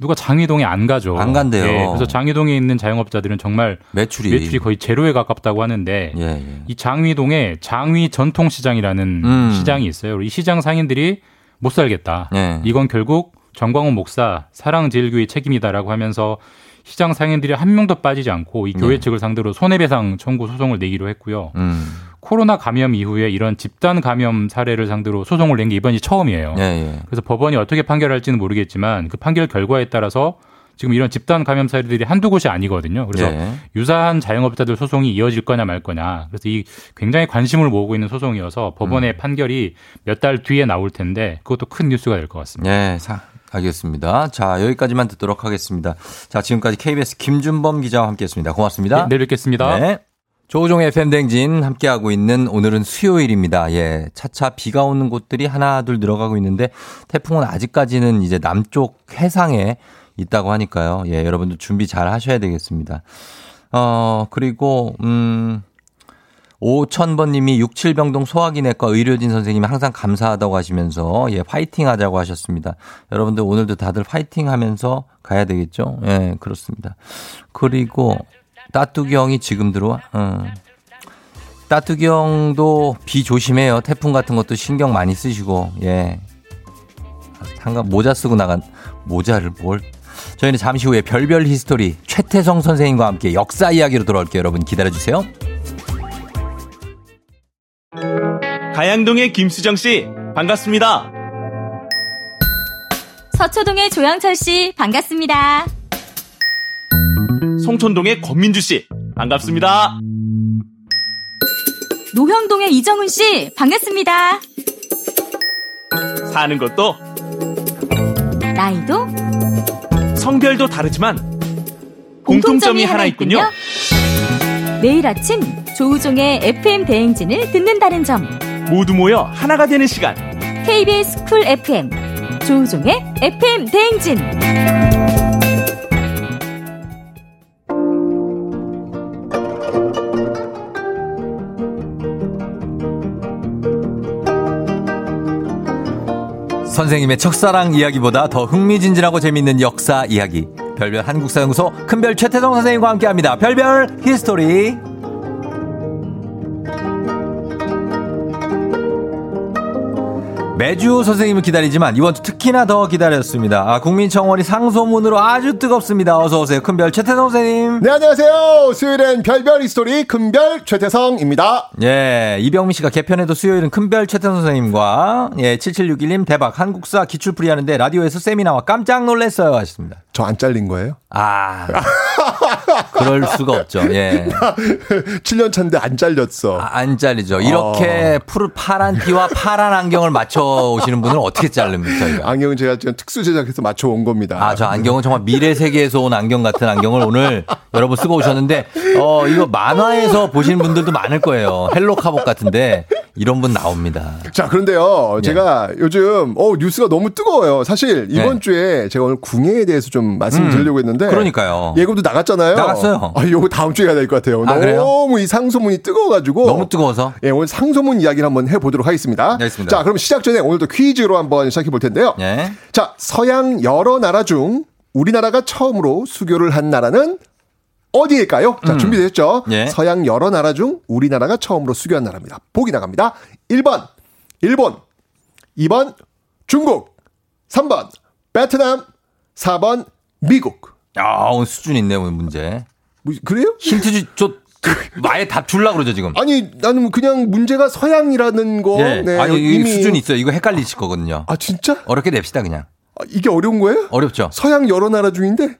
누가 장위동에 안 가죠. 안 간대요. 예, 그래서 장위동에 있는 자영업자들은 정말 매출이 매출이 거의 제로에 가깝다고 하는데 예, 예. 이 장위동에 장위 전통시장이라는 음. 시장이 있어요. 이 시장 상인들이 못 살겠다. 예. 이건 결국 정광훈 목사 사랑제일교회 책임이다라고 하면서 시장 상인들이 한 명도 빠지지 않고 이 교회 네. 측을 상대로 손해배상 청구 소송을 내기로 했고요. 음. 코로나 감염 이후에 이런 집단 감염 사례를 상대로 소송을 낸 게 이번이 처음이에요. 예, 예. 그래서 법원이 어떻게 판결할지는 모르겠지만 그 판결 결과에 따라서 지금 이런 집단 감염 사례들이 한두 곳이 아니거든요. 그래서 예. 유사한 자영업자들 소송이 이어질 거냐 말 거냐. 그래서 이 굉장히 관심을 모으고 있는 소송이어서 법원의 음. 판결이 몇 달 뒤에 나올 텐데 그것도 큰 뉴스가 될 것 같습니다. 예, 사, 알겠습니다. 자, 여기까지만 듣도록 하겠습니다. 자, 지금까지 KBS 김준범 기자와 함께 했습니다. 고맙습니다. 네, 내일 뵙겠습니다. 네. 조종의 FM댕진 함께하고 있는 오늘은 수요일입니다. 예. 차차 비가 오는 곳들이 하나, 둘 들어가고 있는데 태풍은 아직까지는 이제 남쪽 해상에 있다고 하니까요. 예, 여러분들 준비 잘 하셔야 되겠습니다. 어, 그리고, 음, 5000번 님이 67병동 소화기내과 의료진 선생님이 항상 감사하다고 하시면서 예, 파이팅 하자고 하셨습니다. 여러분들 오늘도 다들 파이팅 하면서 가야 되겠죠? 예, 그렇습니다. 그리고 따뚜기 형이 지금 들어와? 어. 따뚜기 형도 비 조심해요. 태풍 같은 것도 신경 많이 쓰시고, 예. 상관, 모자 쓰고 나간, 모자를 뭘. 저희는 잠시 후에 별별 히스토리 최태성 선생님과 함께 역사 이야기로 돌아올게요. 여러분 기다려주세요. 가양동의 김수정 씨 반갑습니다. 서초동의 조영철 씨 반갑습니다. 송촌동의 권민주 씨 반갑습니다. 노형동의 이정훈 씨 반갑습니다. 사는 것도 나이도 성별도 다르지만 공통점이 하나 있군요. 매일 아침 조우종의 FM 대행진을 듣는다는 점. 모두 모여 하나가 되는 시간. KBS 쿨 FM 조우종의 FM 대행진. 선생님의 첫사랑 이야기보다 더 흥미진진하고 재밌는 역사 이야기. 별별 한국사연구소 큰별 최태성 선생님과 함께합니다. 별별 히스토리. 매주 선생님을 기다리지만 이번 주 특히나 더 기다렸습니다. 아, 국민청원이 상소문으로 아주 뜨겁습니다. 어서 오세요. 큰별 최태성 선생님. 네, 안녕하세요. 수요일엔 별별 히스토리 큰별 최태성입니다. 예, 이병민 씨가 개편에도 수요일은 큰별 최태성 선생님과 예, 7761님 대박 한국사 기출풀이 하는데 라디오에서 세미나와 깜짝 놀랐어요 하셨습니다. 저 안 잘린 거예요? 아. 그럴 수가 없죠. 예. 7년 차인데 안 잘렸어. 아, 안 잘리죠. 이렇게 어. 푸르 파란 티와 파란 안경을 맞춰 오시는 분은 어떻게 자릅니까? 저희가? 안경은 제가 지금 특수 제작해서 맞춰 온 겁니다. 아, 저 안경은 정말 미래 세계에서 온 안경 같은 안경을 오늘 여러분 쓰고 오셨는데, 어, 이거 만화에서 보시는 분들도 많을 거예요. 헬로 카봇 같은데, 이런 분 나옵니다. 자, 그런데요. 제가 요즘 어 뉴스가 너무 뜨거워요. 사실 이번 네. 주에 제가 오늘 궁예에 대해서 좀 말씀드리려고 했는데 그러니까요. 예고도 나갔잖아요. 나갔어요. 아, 요거 다음 주에 해야 될 것 같아요. 아, 그래요? 너무 이 상소문이 뜨거워 가지고 너무 뜨거워서. 예, 오늘 상소문 이야기를 한번 해 보도록 하겠습니다. 알겠습니다. 자, 그럼 시작 전에 오늘도 퀴즈로 한번 시작해 볼 텐데요. 예. 자, 서양 여러 나라 중 우리나라가 처음으로 수교를 한 나라는 어디일까요? 자, 음. 준비됐죠? 예. 서양 여러 나라 중 우리나라가 처음으로 수교한 나라입니다. 보기 나갑니다. 1번, 일본. 2번, 중국. 3번, 베트남. 4번, 미국. 아, 오늘 수준 있네, 오늘 문제. 뭐, 그래요? 힌트 주, 저, 저, 아예 답 줄라 그러죠, 지금. 아니, 나는 그냥 문제가 서양이라는 거. 예. 네, 아니, 이 이미- 수준 있어요. 이거 헷갈리실 거거든요. 아, 진짜? 어렵게 냅시다, 그냥. 아, 이게 어려운 거예요? 어렵죠? 서양 여러 나라 중인데?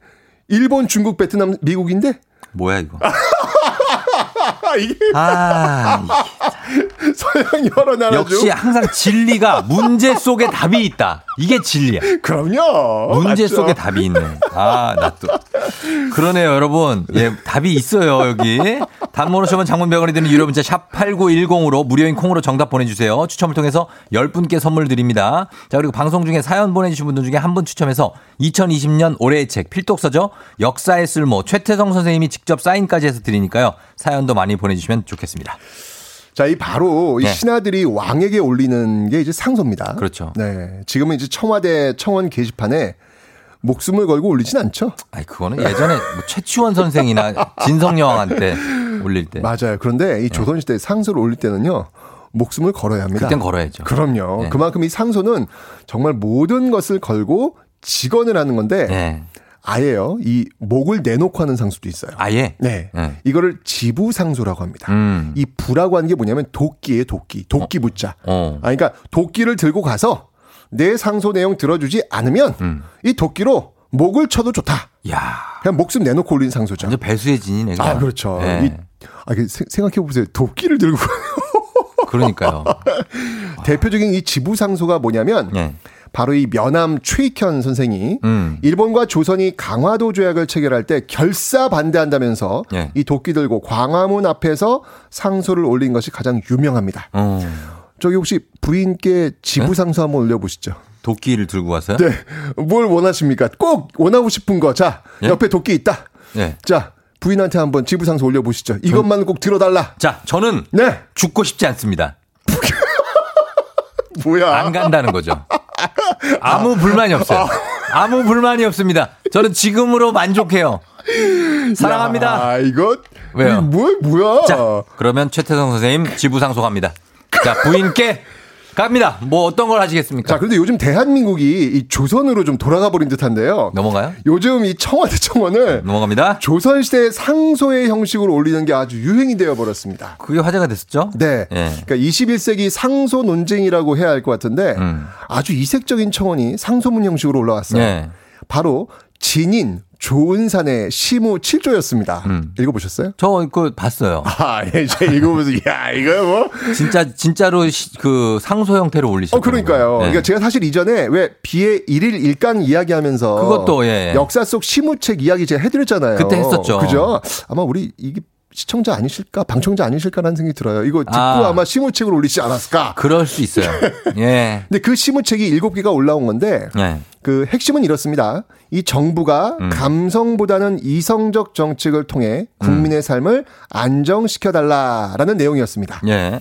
일본, 중국, 베트남, 미국인데? 뭐야, 이거. 이게 아, 서양 여러 나라 역시 중. 항상 진리가 문제 속에 답이 있다. 이게 진리야. 그럼요. 문제 맞죠? 속에 답이 있네. 아, 나 또. 그러네요, 여러분. 예, 답이 있어요, 여기. 오시면 장문병원이 드는 유료 문자 샵 8910으로 무료인 콩으로 정답 보내주세요. 추첨을 통해서 10분께 선물 드립니다. 자, 그리고 방송 중에 사연 보내주신 분들 중에 한 분 추첨해서 2020년 올해의 책 필독서죠. 역사의 쓸모 최태성 선생님이 직접 사인까지 해서 드리니까요. 사연도 많이 보내주시면 좋겠습니다. 자, 이 바로 이 네. 신하들이 왕에게 올리는 게 이제 상소입니다. 그렇죠. 네. 지금은 이제 청와대 청원 게시판에 목숨을 걸고 올리진 않죠. 아니, 그거는 예전에 뭐 최치원 선생이나 진성여왕한테 올릴 때. 맞아요. 그런데 이 조선시대 상소를 올릴 때는요. 목숨을 걸어야 합니다. 그땐 걸어야죠. 그럼요. 네. 그만큼 이 상소는 정말 모든 것을 걸고 직언을 하는 건데 네. 아예요. 이 목을 내놓고 하는 상소도 있어요. 아예? 네. 네. 이거를 지부상소라고 합니다. 음. 이 부라고 하는 게 뭐냐면 도끼예요, 도끼. 도끼 부자. 어. 아, 그러니까 도끼를 들고 가서 내 상소 내용 들어주지 않으면 음. 이 도끼로 목을 쳐도 좋다. 야 그냥 목숨 내놓고 올리는 상소죠. 완전 배수의 진이네. 아, 그렇죠. 네. 이, 아, 그 세- 생각해 보세요. 도끼를 들고. 그러니까요. 대표적인 이 지부상소가 뭐냐면, 네. 바로 이 면함 최익현 선생이 음. 일본과 조선이 강화도 조약을 체결할 때 결사 반대한다면서 예. 이 도끼 들고 광화문 앞에서 상소를 올린 것이 가장 유명합니다. 어. 저기 혹시 부인께 지부상소 한번 올려보시죠. 도끼를 들고 와서요? 네. 뭘 원하십니까? 꼭 원하고 싶은 거. 자, 예? 옆에 도끼 있다. 네. 자, 부인한테 한번 지부상소 올려보시죠. 이것만 꼭 들어달라. 자, 저는 네. 죽고 싶지 않습니다. 뭐야? 안 간다는 거죠. 아무 불만이 없어요. 아무 불만이 없습니다. 저는 지금으로 만족해요. 사랑합니다. 아, 이거 왜요? 이거 뭐야? 뭐야? 자, 그러면 최태성 선생님 지부상소 갑니다. 자, 부인께 갑니다. 뭐 어떤 걸 하시겠습니까? 자, 그런데 요즘 대한민국이 이 조선으로 좀 돌아가 버린 듯한데요. 넘어가요? 요즘 이 청와대 청원을 넘어갑니다. 조선시대 상소의 형식으로 올리는 게 아주 유행이 되어 버렸습니다. 그게 화제가 됐었죠? 네. 예. 그러니까 21세기 상소 논쟁이라고 해야 할 것 같은데 음. 아주 이색적인 청원이 상소문 형식으로 올라왔어요. 예. 바로 진인, 좋은 산의 시무 7조였습니다. 읽어보셨어요? 저 그 봤어요. 아, 예, 제가 읽어보면서, 야, 이거 뭐. 진짜 진짜로 시- 그 상소 형태로 올리셨 어, 그러니까요. 그러니까 제가 사실 이전에 왜 비의 일일 일강 이야기하면서 그것도, 예. 역사 속 시무책 이야기 제가 해드렸잖아요. 그때 했었죠. 그죠? 아마 우리 이게 시청자 아니실까, 방청자 아니실까라는 생각이 들어요. 이거 듣고 아. 아. 마 시무책을 올리지 않았을까. 그럴 수 있어요. 예. 근데 그 시무책이 일곱 개가 올라온 건데 네. 그 핵심은 이렇습니다. 이 정부가 음. 감성보다는 이성적 정책을 통해 국민의 삶을 안정시켜 달라라는 내용이었습니다. 예.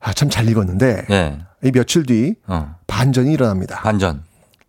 아, 참 잘 읽었는데 예. 이 며칠 뒤 어. 반전이 일어납니다. 반전.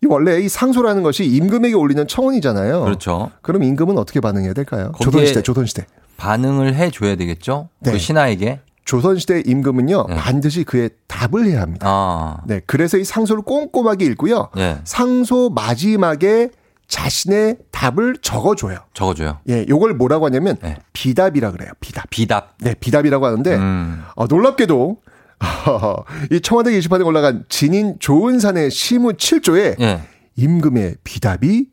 이 원래 이 상소라는 것이 임금에게 올리는 청원이잖아요. 그렇죠. 그럼 임금은 어떻게 반응해야 될까요? 조선시대, 조선시대. 반응을 해 줘야 되겠죠? 그 네. 신하에게. 조선시대 임금은요, 반드시 그의 답을 해야 합니다. 아. 네. 그래서 이 상소를 꼼꼼하게 읽고요. 예. 상소 마지막에 자신의 답을 적어줘요. 적어 줘요. 예, 요걸 뭐라고 하냐면 비답이라 그래요. 비답. 비답. 네, 비답이라고 하는데 음. 어, 놀랍게도 이 청와대 게시판에 올라간 진인 좋은산의 시무 7조에 예. 임금의 비답이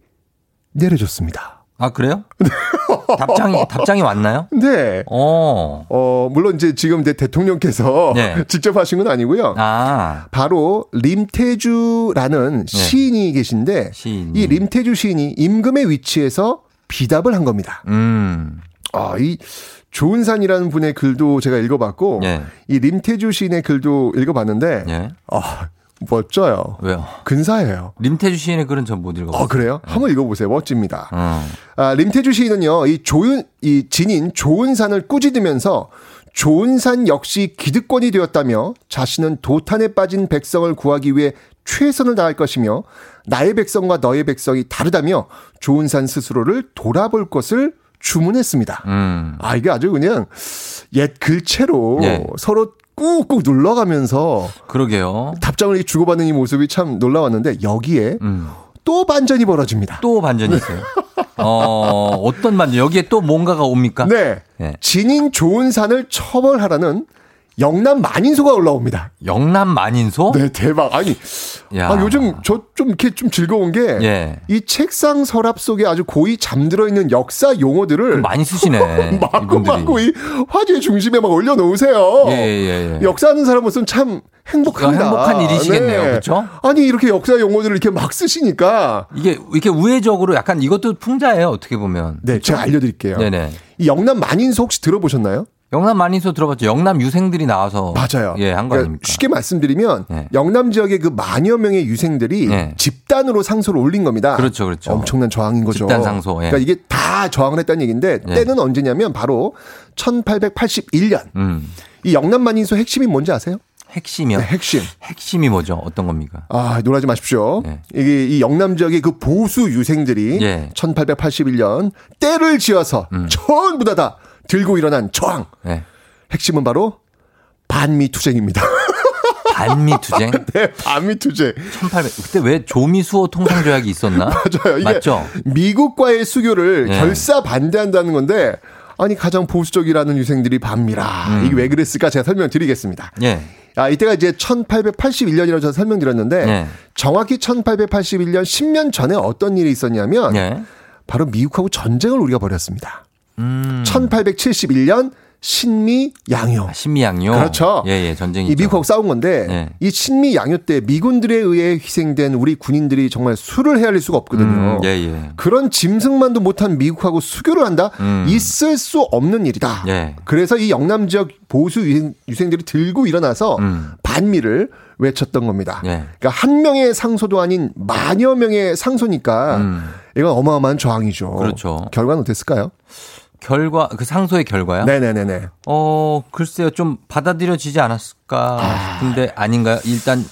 내려졌습니다. 아, 그래요? 답장이 답장이 왔나요? 네. 어. 어, 물론 이제 지금 이제 대통령께서 네. 직접 하신 건 아니고요. 아. 바로 림태주라는 시인이 계신데 시인이. 이 림태주 시인이 임금의 위치에서 비답을 한 겁니다. 음. 아, 이 조은산이라는 분의 글도 제가 읽어봤고 예. 이 림태주 시인의 글도 읽어봤는데 예. 아, 멋져요. 왜요? 근사해요. 림태주 시인의 글은 전 못 읽어봤어요. 어, 그래요? 한번 읽어보세요. 멋집니다. 어. 아, 림태주 시인은요, 이 조은, 이 진인 조은산을 꾸짖으면서 조은산 역시 기득권이 되었다며 자신은 도탄에 빠진 백성을 구하기 위해 최선을 다할 것이며 나의 백성과 너의 백성이 다르다며 조은산 스스로를 돌아볼 것을 주문했습니다. 음. 아, 이게 아주 그냥 옛 글체로 예. 서로 꾹꾹 눌러가면서 그러게요. 답장을 주고받는 이 모습이 참 놀라웠는데 여기에 음. 또 반전이 벌어집니다. 또 반전이 있어요. 어, 어떤 반전? 여기에 또 뭔가가 옵니까? 네. 예. 진인 좋은 산을 처벌하라는 영남 만인소가 올라옵니다. 영남 만인소? 네, 대박. 아니, 야. 아, 요즘 저 좀 이렇게 좀 즐거운 게이 예. 책상 서랍 속에 아주 고이 잠들어 있는 역사 용어들을 많이 쓰시네. 마구마구 이 화제 중심에 막 올려놓으세요. 예, 예, 예. 역사하는 사람으로서는 참 행복합니다. 행복한 일이시겠네요. 그렇죠? 아니 이렇게 역사 용어들을 이렇게 막 쓰시니까 이게 이렇게 우회적으로 약간 이것도 풍자예요. 어떻게 보면. 네, 제가 알려드릴게요. 네네. 이 영남 만인소 혹시 들어보셨나요? 영남 만인소 들어봤죠. 영남 유생들이 나와서 맞아요. 예, 한거 그러니까 아닙니까? 쉽게 말씀드리면 네. 영남 지역의 그 만여 명의 유생들이 네. 집단으로 상소를 올린 겁니다. 그렇죠, 그렇죠. 엄청난 저항인 거죠. 집단 상소, 예. 그러니까 이게 다 저항을 했다는 얘기인데 예. 때는 언제냐면 바로 1881년. 음. 이 영남 만인소 핵심이 뭔지 아세요? 핵심이요? 네, 핵심. 핵심이 뭐죠? 어떤 겁니까? 아, 놀라지 마십시오. 네. 이게 이 영남 지역의 그 보수 유생들이 예. 1881년 때를 지어서 전부 다 다 들고 일어난 저항. 네. 핵심은 바로 반미 투쟁입니다. 반미 투쟁? 네, 반미 투쟁. 1800. 그때 왜 조미 수호 통상 조약이 있었나? 맞아요. 이게 맞죠? 미국과의 수교를 예. 결사 반대한다는 건데 아니 가장 보수적이라는 유생들이 반미라. 음. 이게 왜 그랬을까 제가 설명드리겠습니다. 예. 아, 이때가 이제 1881년이라고 제가 설명드렸는데 예. 정확히 1881년 10년 전에 어떤 일이 있었냐면 예. 바로 미국하고 전쟁을 우리가 벌였습니다. 음. 1871년 신미 양요. 신미 양요. 그렇죠. 예, 예, 전쟁이. 이 미국하고 싸운 건데 예. 이 신미 양요 때 미군들에 의해 희생된 우리 군인들이 정말 수를 헤아릴 수가 없거든요. 음, 예, 예. 그런 짐승만도 못한 미국하고 수교를 한다? 음. 있을 수 없는 일이다. 예. 그래서 이 영남 지역 보수 유생, 유생들이 들고 일어나서 음. 반미를 외쳤던 겁니다. 예. 그러니까 한 명의 상소도 아닌 만여 명의 상소니까 음. 이건 어마어마한 저항이죠. 그렇죠. 결과는 어땠을까요? 결과 그 상소의 결과요? 네네네네. 어, 글쎄요. 좀 받아들여지지 않았을까 싶은데 아닌가요? 일단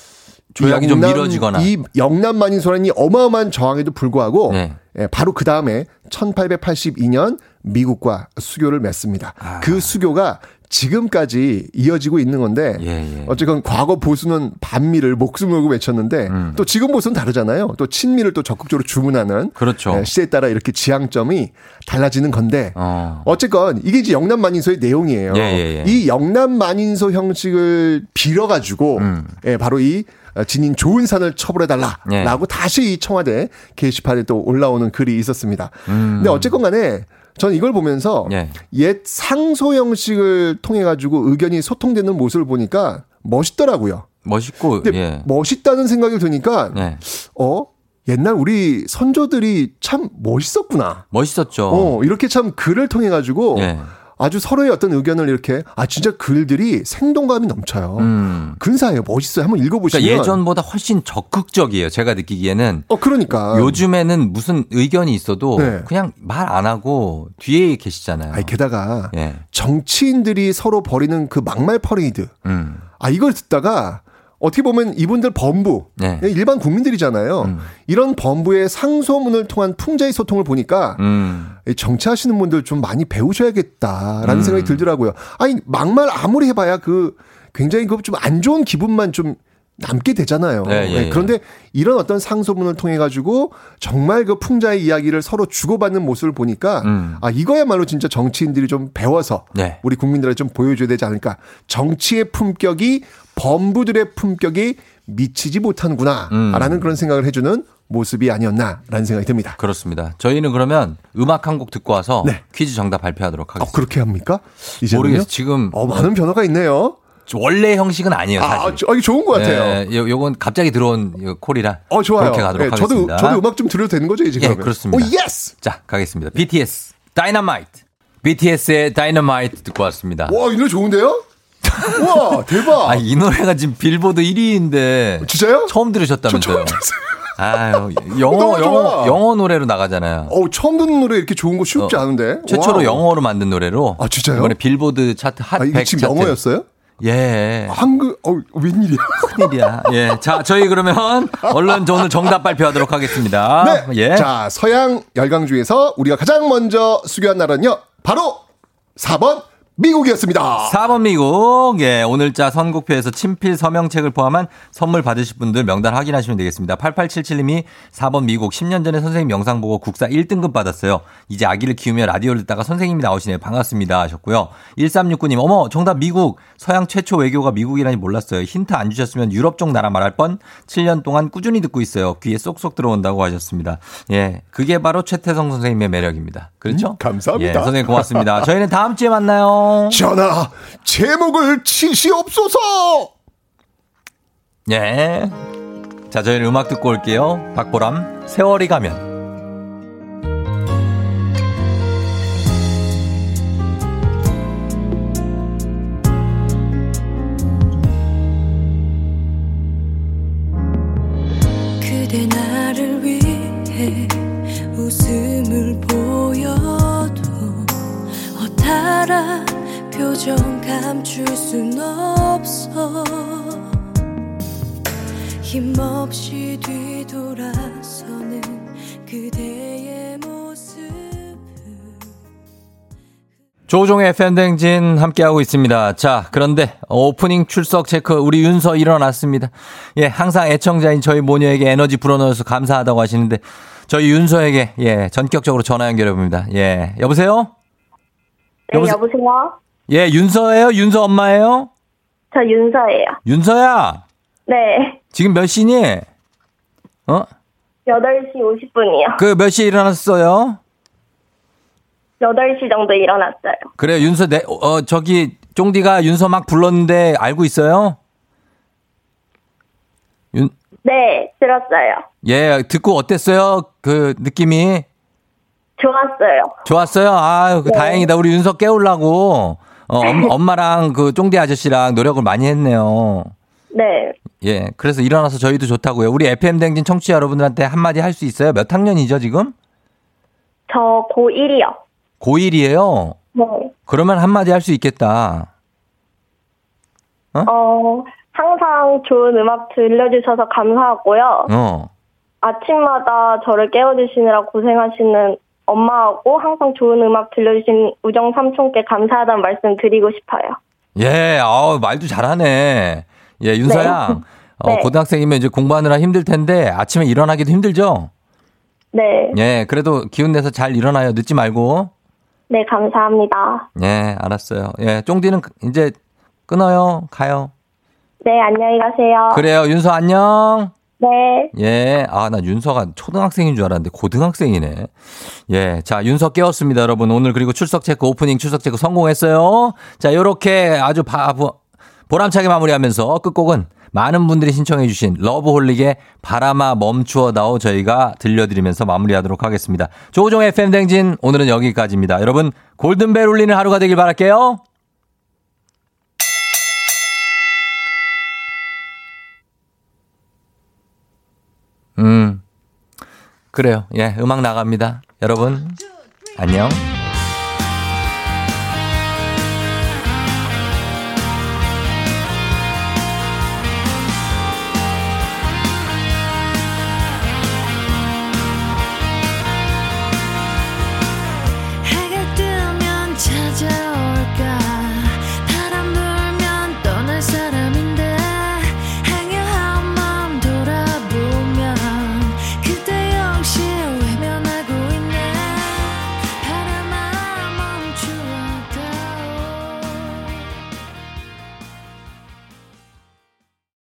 조약이 좀 영남- 미뤄지거나. 이 영남 만인 소란이 어마어마한 저항에도 불구하고 네. 예, 바로 그 다음에 1882년 미국과 수교를 맺습니다. 아. 그 수교가 지금까지 이어지고 있는 건데 예, 예. 어쨌건 과거 보수는 반미를 목숨을 걸고 외쳤는데 음. 또 지금 보수는 다르잖아요. 또 친미를 또 적극적으로 주문하는 그렇죠. 예, 시대에 따라 이렇게 지향점이 달라지는 건데 어. 어쨌건 이게 이제 영남 만인소의 내용이에요. 예, 예, 예. 이 영남 만인소 형식을 빌어 가지고 음. 예, 바로 이 어, 지닌 좋은 산을 처벌해 달라라고 네. 다시 이 청와대 게시판에 또 올라오는 글이 있었습니다. 음. 근데 어쨌건 간에 저는 이걸 보면서 예. 옛 상소 형식을 통해 가지고 의견이 소통되는 모습을 보니까 멋있더라고요. 멋있고 근데 예. 멋있다는 생각이 드니까 네. 어 옛날 우리 선조들이 참 멋있었구나. 멋있었죠. 어 이렇게 참 글을 통해 가지고 예. 아주 서로의 어떤 의견을 이렇게 아 진짜 글들이 생동감이 넘쳐요. 음. 근사해요. 멋있어요. 한번 읽어보시면. 그러니까 예전보다 훨씬 적극적이에요. 제가 느끼기에는. 어 그러니까 요즘에는 무슨 의견이 있어도 네. 그냥 말 안 하고 뒤에 계시잖아요. 아니 게다가 예. 정치인들이 서로 벌이는 그 막말 퍼레이드. 음. 아 이걸 듣다가 어떻게 보면 이분들 범부 네. 일반 국민들이잖아요. 이런 범부의 상소문을 통한 풍자의 소통을 보니까 음. 이 정치하시는 분들 좀 많이 배우셔야겠다라는 음. 생각이 들더라고요. 아니 막말 아무리 해봐야 그 굉장히 그 좀 안 좋은 기분만 좀 남게 되잖아요. 네, 예, 네, 예. 그런데 이런 어떤 상소문을 통해 가지고 정말 그 풍자의 이야기를 서로 주고받는 모습을 보니까 음. 아 이거야말로 진짜 정치인들이 좀 배워서 네. 우리 국민들에게 좀 보여줘야 되지 않을까. 정치의 품격이 범부들의 품격이 미치지 못하는구나라는 음. 그런 생각을 해주는 모습이 아니었나라는 생각이 듭니다. 그렇습니다. 저희는 그러면 음악 한 곡 듣고 와서 네. 퀴즈 정답 발표하도록 어, 하겠습니다. 그렇게 합니까? 이제는요? 모르겠어요. 지금 어, 많은 변화가 있네요. 원래 형식은 아니에요, 사실. 아, 저- 아, 이거 좋은 것 같아요. 예, 요, 요건 갑자기 들어온 요 call이라. 어, 좋아요. 그렇게 가도록 예, 저도, 하겠습니다. 저도 음악 좀 들어도 되는 거죠, 이제? 예, 그러면? 그렇습니다. 오, yes! 자, 가겠습니다. BTS, 다이너마이트. BTS의 다이너마이트 듣고 왔습니다. 와, 이 노래 좋은데요? 와, 대박! 아, 이 노래가 지금 빌보드 1위인데. 진짜요? 처음 들으셨다면서요? 아유, 너무 영어. 영어, 영어 노래로 나가잖아요. 어 처음 듣는 노래 이렇게 좋은 거 쉽지 않은데? 어, 최초로 wow. 영어로 만든 노래로. 아, 진짜요? 이번에 빌보드 차트 핫 아, 이게 100 지금 차트. 영어였어요? 예. 한국, 어, 웬일이야? 큰일이야. 예. 자, 저희 그러면 얼른 저 오늘 정답 발표하도록 하겠습니다. 네. 예. 자, 서양 열강 중에서 우리가 가장 먼저 수교한 나라는요, 바로 4번 미국이었습니다. 4번 미국. 예, 오늘자 선곡표에서 친필 서명책을 포함한 선물 받으실 분들 명단 확인하시면 되겠습니다. 8877님이 4번 미국 10년 전에 선생님 영상 보고 국사 1등급 받았어요. 이제 아기를 키우며 라디오를 듣다가 선생님이 나오시네요. 반갑습니다. 하셨고요. 1369님, 어머, 정답 미국. 서양 최초 외교가 미국이라니 몰랐어요. 힌트 안 주셨으면 유럽 쪽 나라 말할 뻔. 7년 동안 꾸준히 듣고 있어요. 귀에 쏙쏙 들어온다고 하셨습니다. 예, 그게 바로 최태성 선생님의 매력입니다. 그렇죠? 감사합니다. 예, 선생님 고맙습니다. 저희는 다음 주에 만나요. 전하, 제목을 치시옵소서! 예. 자, 저희는 음악 듣고 올게요. 박보람, 세월이 가면. 표정 감출 순 없어 힘없이 뒤돌아서는 그대의 모습 조종의 팬댕진 함께하고 있습니다. 자, 그런데 오프닝 출석 체크 우리 윤서 일어났습니다. 예, 항상 애청자인 저희 모녀에게 에너지 불어넣어서 감사하다고 하시는데 저희 윤서에게 예, 전격적으로 전화 연결해 봅니다. 예, 여보세요? 네, 여보세- 여보세요? 예, 윤서예요? 윤서 엄마예요? 저 윤서예요. 윤서야, 네. 지금 몇 시니? 어? 8시 50분이요. 그 몇 시에 일어났어요? 8시 정도 일어났어요. 그래, 윤서, 내, 어, 저기, 쫑디가 윤서 막 불렀는데 알고 있어요? 윤, 네, 들었어요. 예, 듣고 어땠어요? 그 느낌이? 좋았어요. 좋았어요? 아유, 그 네. 다행이다. 우리 윤서 깨우려고, 어, 엄, 엄마랑 그 쫑디 아저씨랑 노력을 많이 했네요. 네. 예, 그래서 일어나서 저희도 좋다고요. 우리 FM댕진 청취자 여러분들한테 한마디 할 수 있어요? 몇 학년이죠, 지금? 저 고1이요. 고1이에요? 네. 그러면 한마디 할 수 있겠다. 어, 항상 좋은 음악 들려주셔서 감사하고요. 어. 아침마다 저를 깨워주시느라 고생하시는 엄마하고 항상 좋은 음악 들려주신 우정 삼촌께 감사하다는 말씀 드리고 싶어요. 예, 아우, 말도 잘하네. 예, 윤서야. 네. 어, 네. 고등학생이면 이제 공부하느라 힘들 텐데 아침에 일어나기도 힘들죠? 네. 예, 그래도 기운 내서 잘 일어나요. 늦지 말고. 네, 감사합니다. 예, 알았어요. 예, 쫑디는 이제 끊어요. 가요. 네, 안녕히 가세요. 그래요. 윤서 안녕. 네. 예. 아, 나 윤서가 초등학생인 줄 알았는데 고등학생이네. 예. 자, 윤서 깨웠습니다, 여러분. 오늘 그리고 출석 체크, 오프닝 출석 체크 성공했어요. 자, 요렇게 아주 바보, 보람차게 마무리하면서 끝곡은 많은 분들이 신청해주신 러브홀릭의 바람아 멈추어다오 저희가 들려드리면서 마무리하도록 하겠습니다. 조종의 FM댕진 오늘은 여기까지입니다. 여러분, 골든벨 울리는 하루가 되길 바랄게요. 그래요. 예, 음악 나갑니다. 여러분, 안녕.